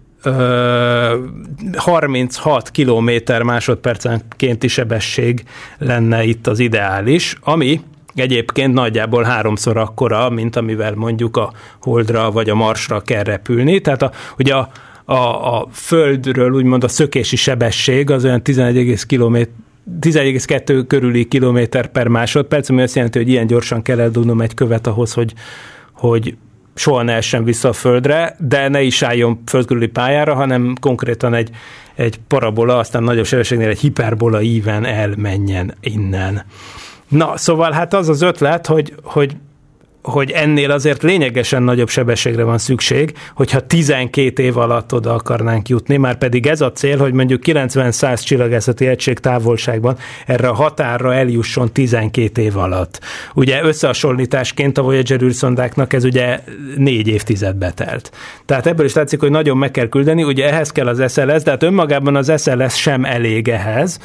36 km másodpercenkénti sebesség lenne itt az ideális, ami egyébként nagyjából háromszor akkora, mint amivel mondjuk a Holdra vagy a Marsra kell repülni. Tehát a, ugye a, a, a Földről úgymond a szökési sebesség az olyan 11, km 11,2 körüli kilométer per másodperc, ami azt jelenti, hogy ilyen gyorsan kell eldugnom egy követ ahhoz, hogy, hogy soha ne essen vissza a földre, de ne is álljon földkörüli pályára, hanem konkrétan egy, egy parabola, aztán nagyobb sebességnél egy hiperbola íven elmenjen innen. Na, szóval hát az az ötlet, hogy, hogy hogy ennél azért lényegesen nagyobb sebességre van szükség, hogyha 12 év alatt oda akarnánk jutni, már pedig ez a cél, hogy mondjuk 90-100 csillagászati egység távolságban erre a határra eljusson 12 év alatt. Ugye összehasonlításként a Voyager űrszondáknak ez ugye négy évtizedbe telt. Tehát ebből is látszik, hogy nagyon meg kell küldeni, ugye ehhez kell az SLS, de hát önmagában az SLS sem elég ehhez,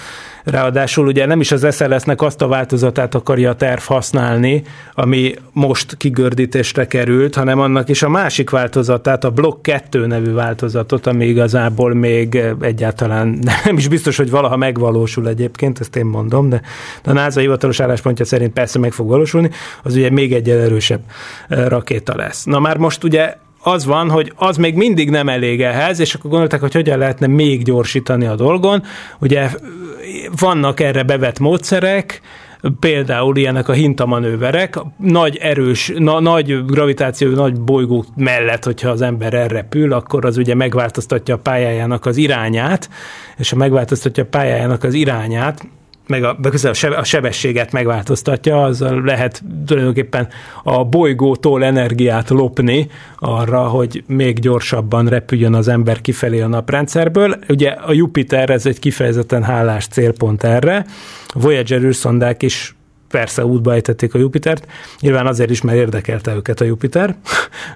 Ráadásul ugye nem is az SLS-nek azt a változatát akarja a terv használni, ami most kigördítésre került, hanem annak is a másik változatát, a Block 2 nevű változatot, ami igazából még egyáltalán nem is biztos, hogy valaha megvalósul egyébként, ezt én mondom, de a NASA hivatalos álláspontja szerint persze meg fog valósulni, az ugye még egy erősebb eh, rakéta lesz. Na már most ugye az van, hogy az még mindig nem elég ehhez, és akkor gondolták, hogy hogyan lehetne még gyorsítani a dolgon. Ugye vannak erre bevett módszerek, például ilyenek a hintamanőverek, nagy erős, na, nagy gravitáció, nagy bolygó mellett, hogyha az ember elrepül, akkor az ugye megváltoztatja a pályájának az irányát, és ha megváltoztatja a pályájának az irányát, meg a, a sebességet megváltoztatja, azzal lehet tulajdonképpen a bolygótól energiát lopni arra, hogy még gyorsabban repüljön az ember kifelé a naprendszerből. Ugye a Jupiter ez egy kifejezetten hálás célpont erre. A Voyager űrszondák is persze útba ejtették a Jupitert, nyilván azért is, mert érdekelte őket a Jupiter,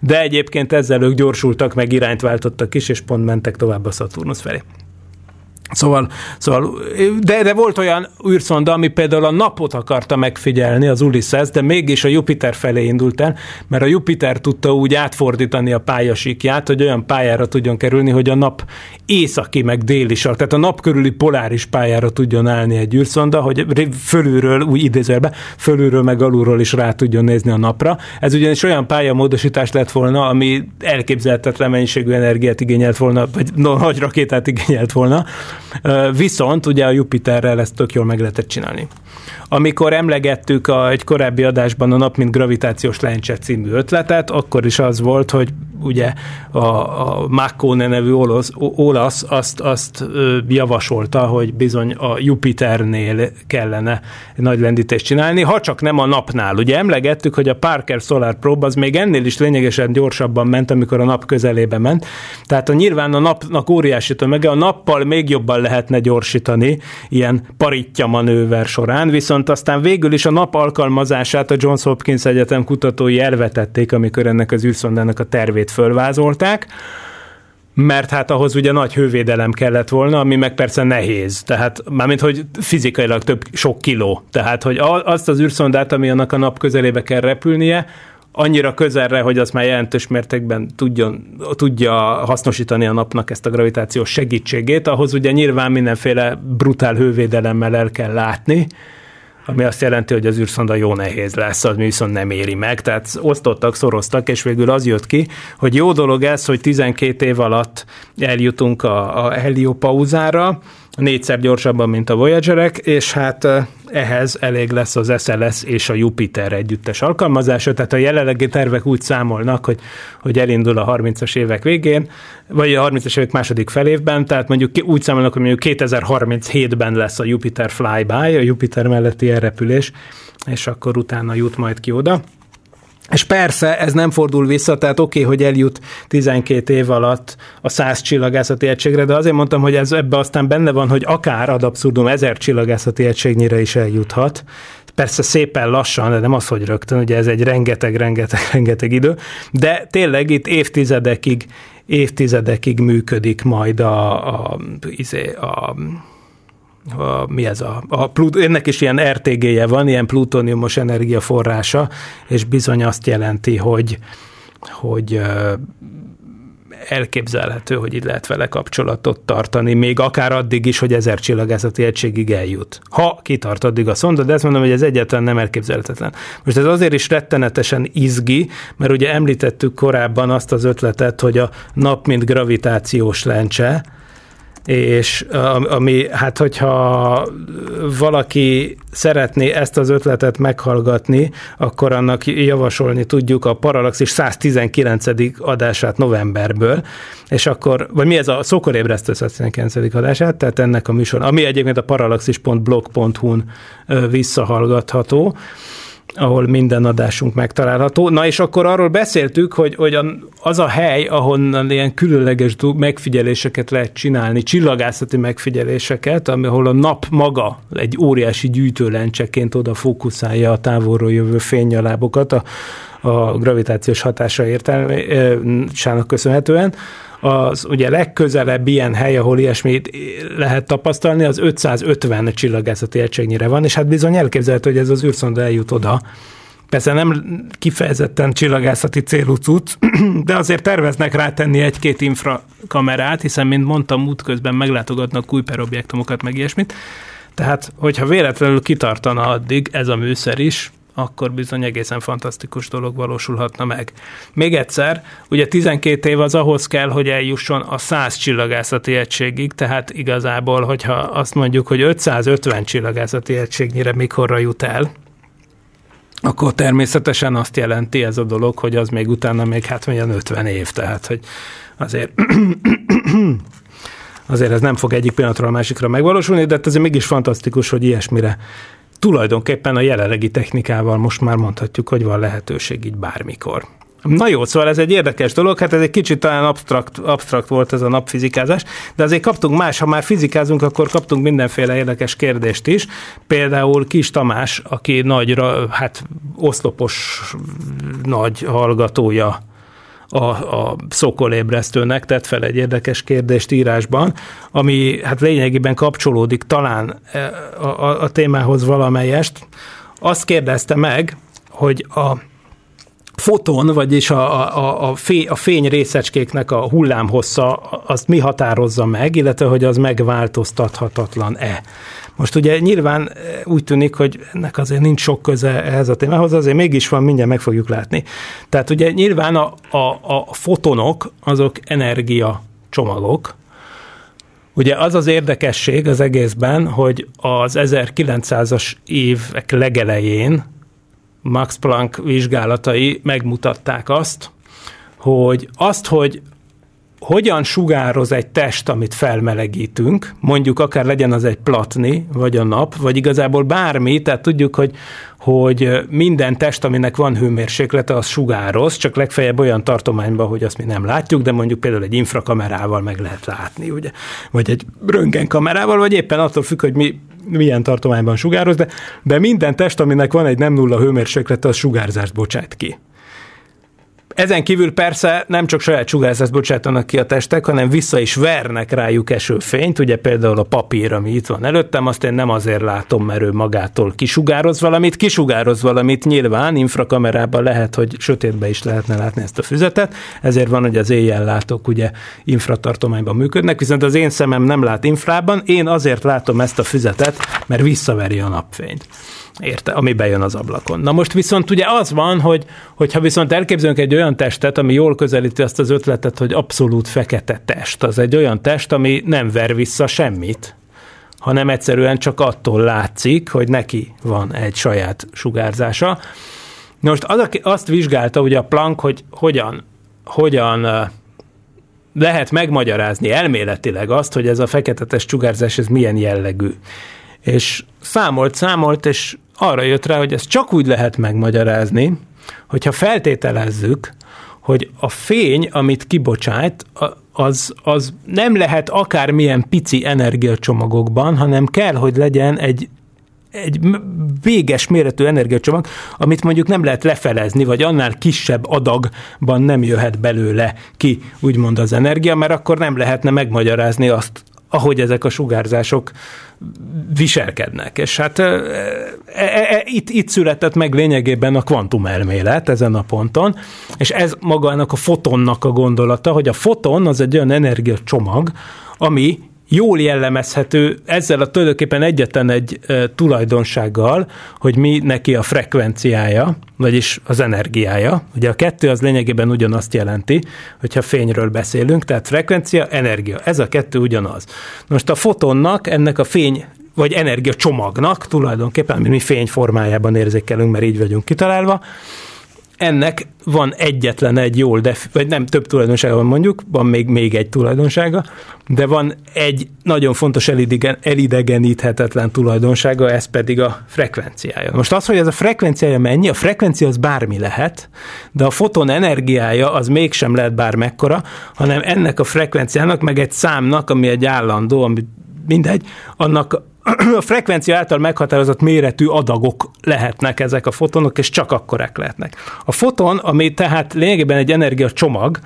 de egyébként ezzel ők gyorsultak, meg irányt váltottak is, és pont mentek tovább a Saturnus felé. Szóval, szóval de, de volt olyan űrszonda, ami például a napot akarta megfigyelni, az Ulysses, de mégis a Jupiter felé indult el, mert a Jupiter tudta úgy átfordítani a pályasíkját, hogy olyan pályára tudjon kerülni, hogy a nap északi meg déli sark, tehát a nap körüli poláris pályára tudjon állni egy űrszonda, hogy fölülről, úgy idézőjelben, fölülről meg alulról is rá tudjon nézni a napra. Ez ugyanis olyan pályamódosítás lett volna, ami elképzelhetetlen mennyiségű energiát igényelt volna, vagy no, nagy rakétát igényelt volna, Viszont ugye a Jupiterrel ezt tök jól meg lehetett csinálni. Amikor emlegettük a, egy korábbi adásban a nap, mint gravitációs lencse című ötletet, akkor is az volt, hogy ugye a, a Maccone nevű olasz, olasz azt, azt javasolta, hogy bizony a Jupiternél kellene nagy lendítést csinálni, ha csak nem a napnál. Ugye emlegettük, hogy a Parker Solar Probe az még ennél is lényegesen gyorsabban ment, amikor a nap közelébe ment. Tehát a nyilván a napnak óriási tömege, a nappal még jobban lehetne gyorsítani ilyen paritja manőver során, viszont aztán végül is a nap alkalmazását a Johns Hopkins Egyetem kutatói elvetették, amikor ennek az űrszondának a tervét fölvázolták, mert hát ahhoz ugye nagy hővédelem kellett volna, ami meg persze nehéz. Tehát mármint, hogy fizikailag több sok kiló. Tehát, hogy azt az űrszondát, ami annak a nap közelébe kell repülnie, annyira közelre, hogy az már jelentős mértékben tudjon, tudja hasznosítani a napnak ezt a gravitációs segítségét, ahhoz ugye nyilván mindenféle brutál hővédelemmel el kell látni, ami azt jelenti, hogy az űrszonda jó nehéz lesz, az viszont nem éri meg. Tehát osztottak, szoroztak, és végül az jött ki, hogy jó dolog ez, hogy 12 év alatt eljutunk a, a heliopauzára, négyszer gyorsabban, mint a Voyagerek, és hát ehhez elég lesz az SLS és a Jupiter együttes alkalmazása, tehát a jelenlegi tervek úgy számolnak, hogy, hogy elindul a 30-as évek végén, vagy a 30-as évek második felévben, tehát mondjuk úgy számolnak, hogy mondjuk 2037-ben lesz a Jupiter flyby, a Jupiter melletti elrepülés, és akkor utána jut majd ki oda. És persze ez nem fordul vissza, tehát oké, okay, hogy eljut 12 év alatt a 100 csillagászati egységre, de azért mondtam, hogy ez ebbe aztán benne van, hogy akár ad abszurdum 1000 csillagászati egységnyire is eljuthat. Persze szépen lassan, de nem az, hogy rögtön, ugye ez egy rengeteg, rengeteg, rengeteg idő, de tényleg itt évtizedekig, évtizedekig működik majd a, a, izé, a, a a, mi ez a, a ennek is ilyen RTG-je van, ilyen plutóniumos energiaforrása, és bizony azt jelenti, hogy, hogy elképzelhető, hogy itt lehet vele kapcsolatot tartani, még akár addig is, hogy ezer csillagászati egységig eljut. Ha kitart addig a szonda, de ezt mondom, hogy ez egyáltalán nem elképzelhetetlen. Most ez azért is rettenetesen izgi, mert ugye említettük korábban azt az ötletet, hogy a nap mint gravitációs lencse, és ami, hát hogyha valaki szeretné ezt az ötletet meghallgatni, akkor annak javasolni tudjuk a Paralaxis 119. adását novemberből, és akkor, vagy mi ez a szokorébresztő 119. adását, tehát ennek a műsor, ami egyébként a paralaxis.blog.hu-n visszahallgatható, ahol minden adásunk megtalálható. Na és akkor arról beszéltük, hogy, hogy az a hely, ahonnan ilyen különleges megfigyeléseket lehet csinálni, csillagászati megfigyeléseket, ahol a nap maga egy óriási gyűjtőlencseként oda fókuszálja a távolról jövő fénynyalábokat a, a gravitációs hatása értelmésának köszönhetően, az ugye legközelebb ilyen hely, ahol ilyesmit lehet tapasztalni, az 550 csillagászati egységnyire van, és hát bizony elképzelhető, hogy ez az űrszonda eljut oda. Persze nem kifejezetten csillagászati célú cucc, de azért terveznek rátenni egy-két infrakamerát, hiszen, mint mondtam, útközben meglátogatnak Kuiper objektumokat, meg ilyesmit. Tehát, hogyha véletlenül kitartana addig ez a műszer is, akkor bizony egészen fantasztikus dolog valósulhatna meg. Még egyszer, ugye 12 év az ahhoz kell, hogy eljusson a 100 csillagászati egységig, tehát igazából, hogyha azt mondjuk, hogy 550 csillagászati egységnyire mikorra jut el, akkor természetesen azt jelenti ez a dolog, hogy az még utána még hát olyan 50 év, tehát hogy azért azért ez nem fog egyik pillanatról a másikra megvalósulni, de hát azért mégis fantasztikus, hogy ilyesmire tulajdonképpen a jelenlegi technikával most már mondhatjuk, hogy van lehetőség így bármikor. Na jó, szóval ez egy érdekes dolog, hát ez egy kicsit talán abstrakt, abstrakt volt ez a napfizikázás, de azért kaptunk más, ha már fizikázunk, akkor kaptunk mindenféle érdekes kérdést is. Például Kis Tamás, aki nagyra, hát oszlopos nagy hallgatója a, a szokolébresztőnek tett fel egy érdekes kérdést írásban, ami hát lényegében kapcsolódik talán e, a, a, a témához valamelyest. Azt kérdezte meg, hogy a foton, vagyis a, a, a, fény, a fény részecskéknek a hullámhossza, azt mi határozza meg, illetve hogy az megváltoztathatatlan-e. Most ugye nyilván úgy tűnik, hogy ennek azért nincs sok köze ehhez a témához, azért mégis van, mindjárt meg fogjuk látni. Tehát ugye nyilván a, a, a fotonok, azok energia csomagok, Ugye az az érdekesség az egészben, hogy az 1900-as évek legelején Max Planck vizsgálatai megmutatták azt, hogy azt, hogy hogyan sugároz egy test, amit felmelegítünk, mondjuk akár legyen az egy platni, vagy a nap, vagy igazából bármi, tehát tudjuk, hogy, hogy minden test, aminek van hőmérséklete, az sugároz, csak legfeljebb olyan tartományban, hogy azt mi nem látjuk, de mondjuk például egy infrakamerával meg lehet látni, ugye? vagy egy röntgenkamerával, vagy éppen attól függ, hogy mi milyen tartományban sugároz, de, de minden test, aminek van egy nem nulla hőmérséklete, az sugárzást bocsát ki. Ezen kívül persze nem csak saját sugárzást bocsátanak ki a testek, hanem vissza is vernek rájuk esőfényt, ugye például a papír, ami itt van előttem, azt én nem azért látom, mert ő magától kisugároz valamit, kisugároz valamit nyilván, infrakamerában lehet, hogy sötétbe is lehetne látni ezt a füzetet, ezért van, hogy az éjjel látok, ugye infratartományban működnek, viszont az én szemem nem lát infrában, én azért látom ezt a füzetet, mert visszaveri a napfényt érte, ami bejön az ablakon. Na most viszont ugye az van, hogy hogyha viszont elképzelünk egy olyan testet, ami jól közelíti azt az ötletet, hogy abszolút fekete test, az egy olyan test, ami nem ver vissza semmit, hanem egyszerűen csak attól látszik, hogy neki van egy saját sugárzása. Na most az, aki azt vizsgálta ugye a Planck, hogy hogyan, hogyan lehet megmagyarázni elméletileg azt, hogy ez a fekete test sugárzás ez milyen jellegű. És számolt, számolt, és arra jött rá, hogy ezt csak úgy lehet megmagyarázni, hogyha feltételezzük, hogy a fény, amit kibocsát, az, az nem lehet akármilyen pici energiacsomagokban, hanem kell, hogy legyen egy egy véges méretű energiacsomag, amit mondjuk nem lehet lefelezni, vagy annál kisebb adagban nem jöhet belőle ki, úgymond az energia, mert akkor nem lehetne megmagyarázni azt, ahogy ezek a sugárzások viselkednek. És hát e, e, e, itt, itt született meg lényegében a kvantumelmélet ezen a ponton, és ez magának a fotonnak a gondolata, hogy a foton az egy olyan energiacsomag, ami jól jellemezhető ezzel a tulajdonképpen egyetlen egy tulajdonsággal, hogy mi neki a frekvenciája, vagyis az energiája. Ugye a kettő az lényegében ugyanazt jelenti, hogyha fényről beszélünk, tehát frekvencia, energia. Ez a kettő ugyanaz. Most a fotonnak, ennek a fény vagy energia csomagnak tulajdonképpen, amit mi fény formájában érzékelünk, mert így vagyunk kitalálva, ennek van egyetlen egy jól, def- vagy nem több tulajdonsága van mondjuk, van még, még egy tulajdonsága, de van egy nagyon fontos elidegen, elidegeníthetetlen tulajdonsága, ez pedig a frekvenciája. Most az, hogy ez a frekvenciája mennyi, a frekvencia az bármi lehet, de a foton energiája az mégsem lehet bármekkora, hanem ennek a frekvenciának, meg egy számnak, ami egy állandó, ami mindegy, annak a frekvencia által meghatározott méretű adagok lehetnek ezek a fotonok, és csak akkorák lehetnek. A foton, ami tehát lényegében egy energiacsomag,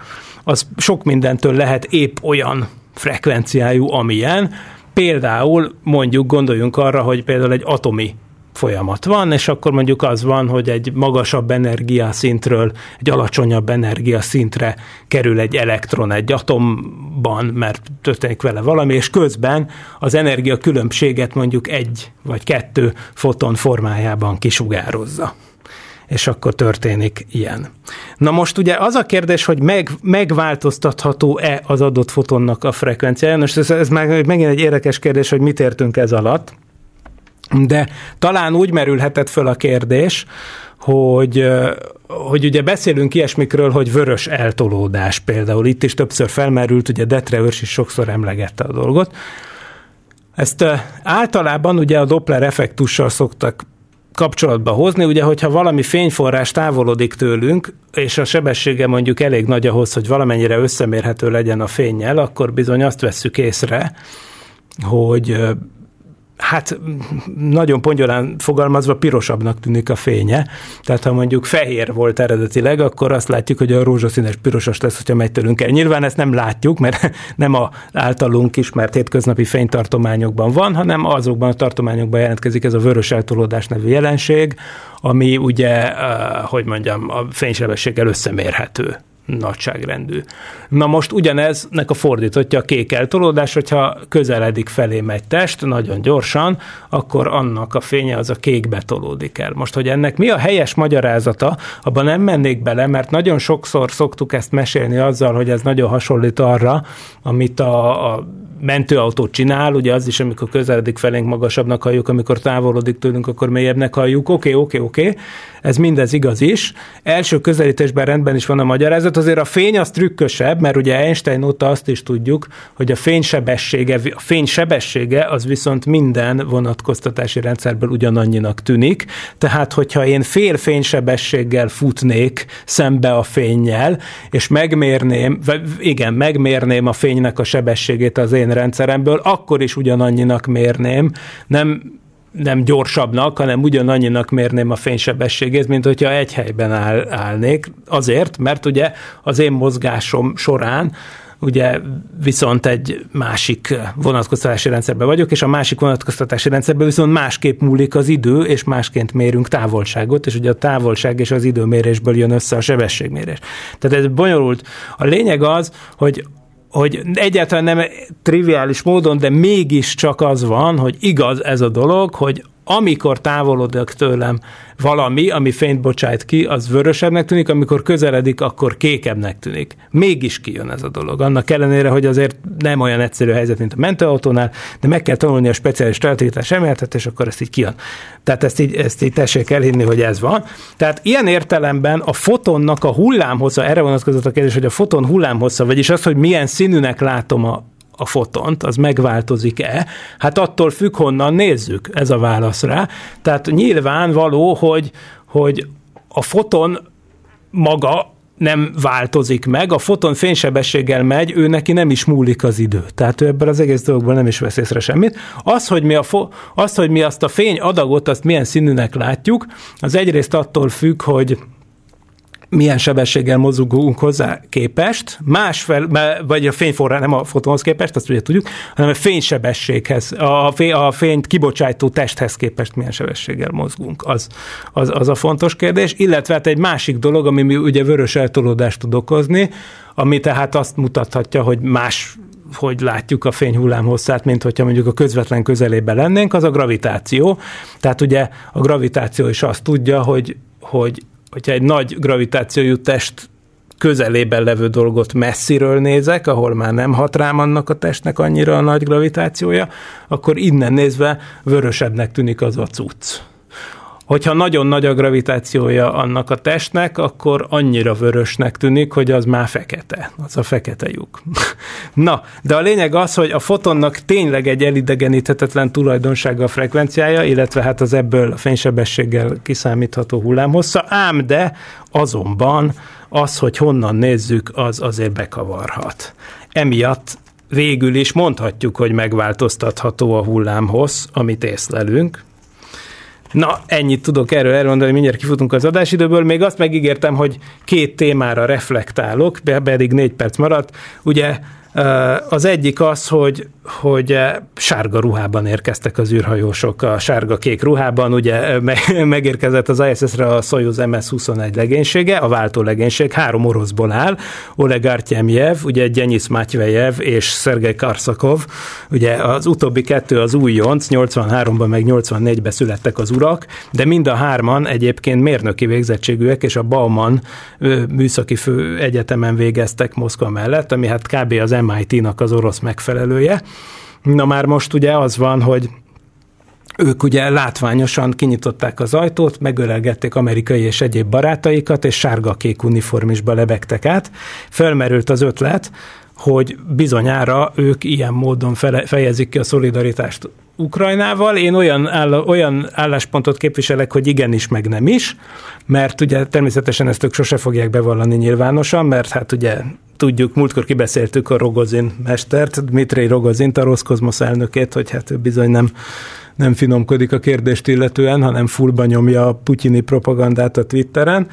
az sok mindentől lehet épp olyan frekvenciájú, amilyen. Például mondjuk gondoljunk arra, hogy például egy atomi folyamat van, és akkor mondjuk az van, hogy egy magasabb energiaszintről egy alacsonyabb energiaszintre kerül egy elektron egy atomban, mert történik vele valami, és közben az energia különbséget mondjuk egy vagy kettő foton formájában kisugározza és akkor történik ilyen. Na most ugye az a kérdés, hogy meg, megváltoztatható-e az adott fotonnak a frekvenciája. Most ez, ez megint egy érdekes kérdés, hogy mit értünk ez alatt. De talán úgy merülhetett föl a kérdés, hogy, hogy ugye beszélünk ilyesmikről, hogy vörös eltolódás például. Itt is többször felmerült, ugye Detre őrs is sokszor emlegette a dolgot. Ezt általában ugye a Doppler effektussal szoktak kapcsolatba hozni, ugye, hogyha valami fényforrás távolodik tőlünk, és a sebessége mondjuk elég nagy ahhoz, hogy valamennyire összemérhető legyen a fényjel, akkor bizony azt vesszük észre, hogy hát nagyon pongyolán fogalmazva pirosabbnak tűnik a fénye. Tehát ha mondjuk fehér volt eredetileg, akkor azt látjuk, hogy a rózsaszínes pirosos lesz, hogyha megy tőlünk el. Nyilván ezt nem látjuk, mert nem a általunk ismert hétköznapi fénytartományokban van, hanem azokban a tartományokban jelentkezik ez a vörös eltolódás nevű jelenség, ami ugye, hogy mondjam, a fénysebességgel összemérhető nagyságrendű. Na most ugyaneznek a fordítottja a kék eltolódás, hogyha közeledik felé megy test, nagyon gyorsan, akkor annak a fénye az a kékbe tolódik el. Most, hogy ennek mi a helyes magyarázata, abban nem mennék bele, mert nagyon sokszor szoktuk ezt mesélni azzal, hogy ez nagyon hasonlít arra, amit a, a mentőautó csinál, ugye az is, amikor közeledik felénk magasabbnak halljuk, amikor távolodik tőlünk, akkor mélyebbnek halljuk. Oké, okay, oké, okay, oké, okay. ez mindez igaz is. Első közelítésben rendben is van a magyarázat, azért a fény az trükkösebb, mert ugye Einstein óta azt is tudjuk, hogy a fénysebessége, a fénysebessége az viszont minden vonatkoztatási rendszerből ugyanannyinak tűnik. Tehát, hogyha én fél fénysebességgel futnék szembe a fényjel, és megmérném, igen, megmérném a fénynek a sebességét az én rendszeremből, akkor is ugyanannyinak mérném, nem nem gyorsabbnak, hanem ugyanannyinak mérném a fénysebességét, mint hogyha egy helyben áll, állnék. Azért, mert ugye az én mozgásom során ugye viszont egy másik vonatkoztatási rendszerben vagyok, és a másik vonatkoztatási rendszerben viszont másképp múlik az idő, és másként mérünk távolságot, és ugye a távolság és az időmérésből jön össze a sebességmérés. Tehát ez bonyolult. A lényeg az, hogy hogy egyáltalán nem triviális módon, de mégiscsak az van, hogy igaz ez a dolog, hogy amikor távolodik tőlem valami, ami fényt bocsájt ki, az vörösebbnek tűnik, amikor közeledik, akkor kékebbnek tűnik. Mégis kijön ez a dolog. Annak ellenére, hogy azért nem olyan egyszerű helyzet, mint a mentőautónál, de meg kell tanulni a speciális relativitás emeltet, és akkor ezt így kijön. Tehát ezt így, ezt így tessék elhinni, hogy ez van. Tehát ilyen értelemben a fotonnak a hullámhossza, erre vonatkozott a kérdés, hogy a foton hullámhossza, vagyis az, hogy milyen színűnek látom a, a fotont, az megváltozik-e? Hát attól függ, honnan nézzük, ez a válasz rá. Tehát nyilván való, hogy, hogy a foton maga nem változik meg, a foton fénysebességgel megy, ő neki nem is múlik az idő. Tehát ő ebből az egész dologból nem is vesz észre semmit. Az, hogy mi, a fo- az, hogy mi azt a fény adagot, azt milyen színűnek látjuk, az egyrészt attól függ, hogy milyen sebességgel mozogunk hozzá képest, másfel, vagy a fényforrá, nem a fotonhoz képest, azt ugye tudjuk, hanem a fénysebességhez, a, fény, a fényt kibocsátó testhez képest milyen sebességgel mozgunk. Az, az, az a fontos kérdés. Illetve hát egy másik dolog, ami mi ugye vörös eltolódást tud okozni, ami tehát azt mutathatja, hogy más hogy látjuk a fényhullám hosszát, mint hogyha mondjuk a közvetlen közelében lennénk, az a gravitáció. Tehát ugye a gravitáció is azt tudja, hogy, hogy hogyha egy nagy gravitációjú test közelében levő dolgot messziről nézek, ahol már nem hat rám annak a testnek annyira a nagy gravitációja, akkor innen nézve vörösebbnek tűnik az a cucc. Hogyha nagyon nagy a gravitációja annak a testnek, akkor annyira vörösnek tűnik, hogy az már fekete. Az a fekete lyuk. Na, de a lényeg az, hogy a fotonnak tényleg egy elidegeníthetetlen tulajdonsága a frekvenciája, illetve hát az ebből a fénysebességgel kiszámítható hullámhossza, ám de azonban az, hogy honnan nézzük, az azért bekavarhat. Emiatt végül is mondhatjuk, hogy megváltoztatható a hullámhossz, amit észlelünk, Na, ennyit tudok erről elmondani, mindjárt kifutunk az adásidőből. Még azt megígértem, hogy két témára reflektálok, pedig négy perc maradt. Ugye az egyik az, hogy, hogy sárga ruhában érkeztek az űrhajósok, a sárga-kék ruhában, ugye megérkezett az ISS-re a Soyuz MS-21 legénysége, a váltó legénység, három oroszból áll, Oleg Artyemjev, ugye Gyenyis Matyvejev és Szergej Karszakov, ugye az utóbbi kettő az újonc, 83-ban meg 84-ben születtek az urak, de mind a hárman egyébként mérnöki végzettségűek, és a Bauman műszaki fő egyetemen végeztek Moszkva mellett, ami hát kb. az MIT-nak az orosz megfelelője. Na már most ugye az van, hogy ők ugye látványosan kinyitották az ajtót, megölelgették amerikai és egyéb barátaikat, és sárga-kék uniformisba lebegtek át. Felmerült az ötlet, hogy bizonyára ők ilyen módon fejezik ki a szolidaritást Ukrajnával. Én olyan, áll, olyan álláspontot képviselek, hogy igenis, meg nem is, mert ugye természetesen ezt ők sose fogják bevallani nyilvánosan, mert hát ugye tudjuk, múltkor kibeszéltük a Rogozin mestert, Dmitri Rogozint, a Roszkozmosz elnökét, hogy hát ő bizony nem nem finomkodik a kérdést illetően, hanem fullba nyomja a putyini propagandát a Twitteren.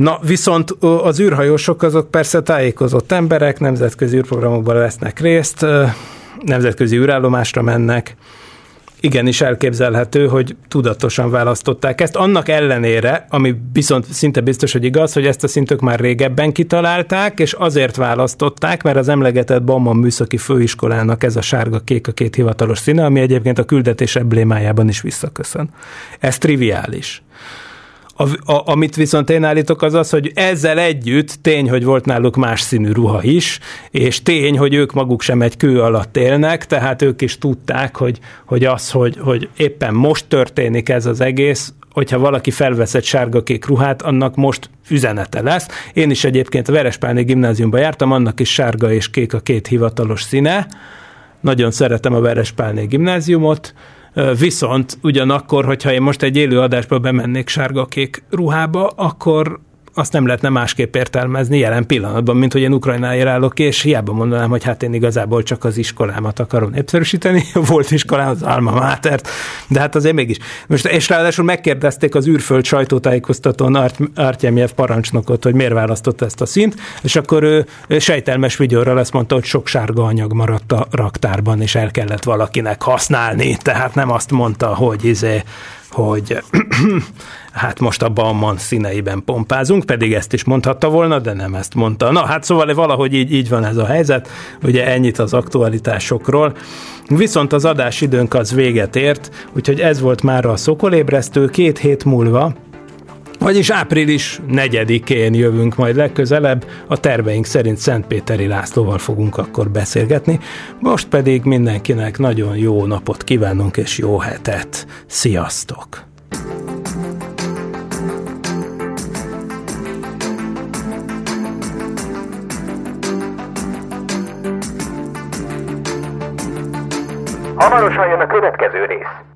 Na, viszont az űrhajósok azok persze tájékozott emberek, nemzetközi űrprogramokban vesznek részt, nemzetközi űrállomásra mennek, igenis elképzelhető, hogy tudatosan választották ezt. Annak ellenére, ami viszont szinte biztos, hogy igaz, hogy ezt a szintök már régebben kitalálták, és azért választották, mert az emlegetett Bauman Műszaki Főiskolának ez a sárga-kék a két hivatalos színe, ami egyébként a küldetés emblémájában is visszaköszön. Ez triviális. A, a, amit viszont én állítok az az, hogy ezzel együtt tény, hogy volt náluk más színű ruha is, és tény, hogy ők maguk sem egy kő alatt élnek, tehát ők is tudták, hogy, hogy az, hogy, hogy éppen most történik ez az egész, hogyha valaki felvesz egy sárga-kék ruhát, annak most üzenete lesz. Én is egyébként a Verespálni gimnáziumba jártam, annak is sárga és kék a két hivatalos színe. Nagyon szeretem a Verespálni gimnáziumot, Viszont ugyanakkor, hogyha én most egy élő adásba bemennék sárga-kék ruhába, akkor azt nem lehetne másképp értelmezni jelen pillanatban, mint hogy én Ukrajnáért állok és hiába mondanám, hogy hát én igazából csak az iskolámat akarom népszerűsíteni, volt iskolám az Alma Mátert, de hát azért mégis. Most, és ráadásul megkérdezték az űrföld sajtótájékoztatón Art, Artyemjev parancsnokot, hogy miért választott ezt a szint, és akkor ő, ő sejtelmes vigyorral azt mondta, hogy sok sárga anyag maradt a raktárban, és el kellett valakinek használni, tehát nem azt mondta, hogy izé, hogy hát most a Bauman színeiben pompázunk, pedig ezt is mondhatta volna, de nem ezt mondta. Na, hát szóval valahogy így, így van ez a helyzet, ugye ennyit az aktualitásokról. Viszont az adásidőnk az véget ért, úgyhogy ez volt már a szokolébresztő, két hét múlva vagyis április 4-én jövünk majd legközelebb, a terveink szerint Szentpéteri Lászlóval fogunk akkor beszélgetni. Most pedig mindenkinek nagyon jó napot kívánunk és jó hetet. Sziasztok! Hamarosan jön a következő rész.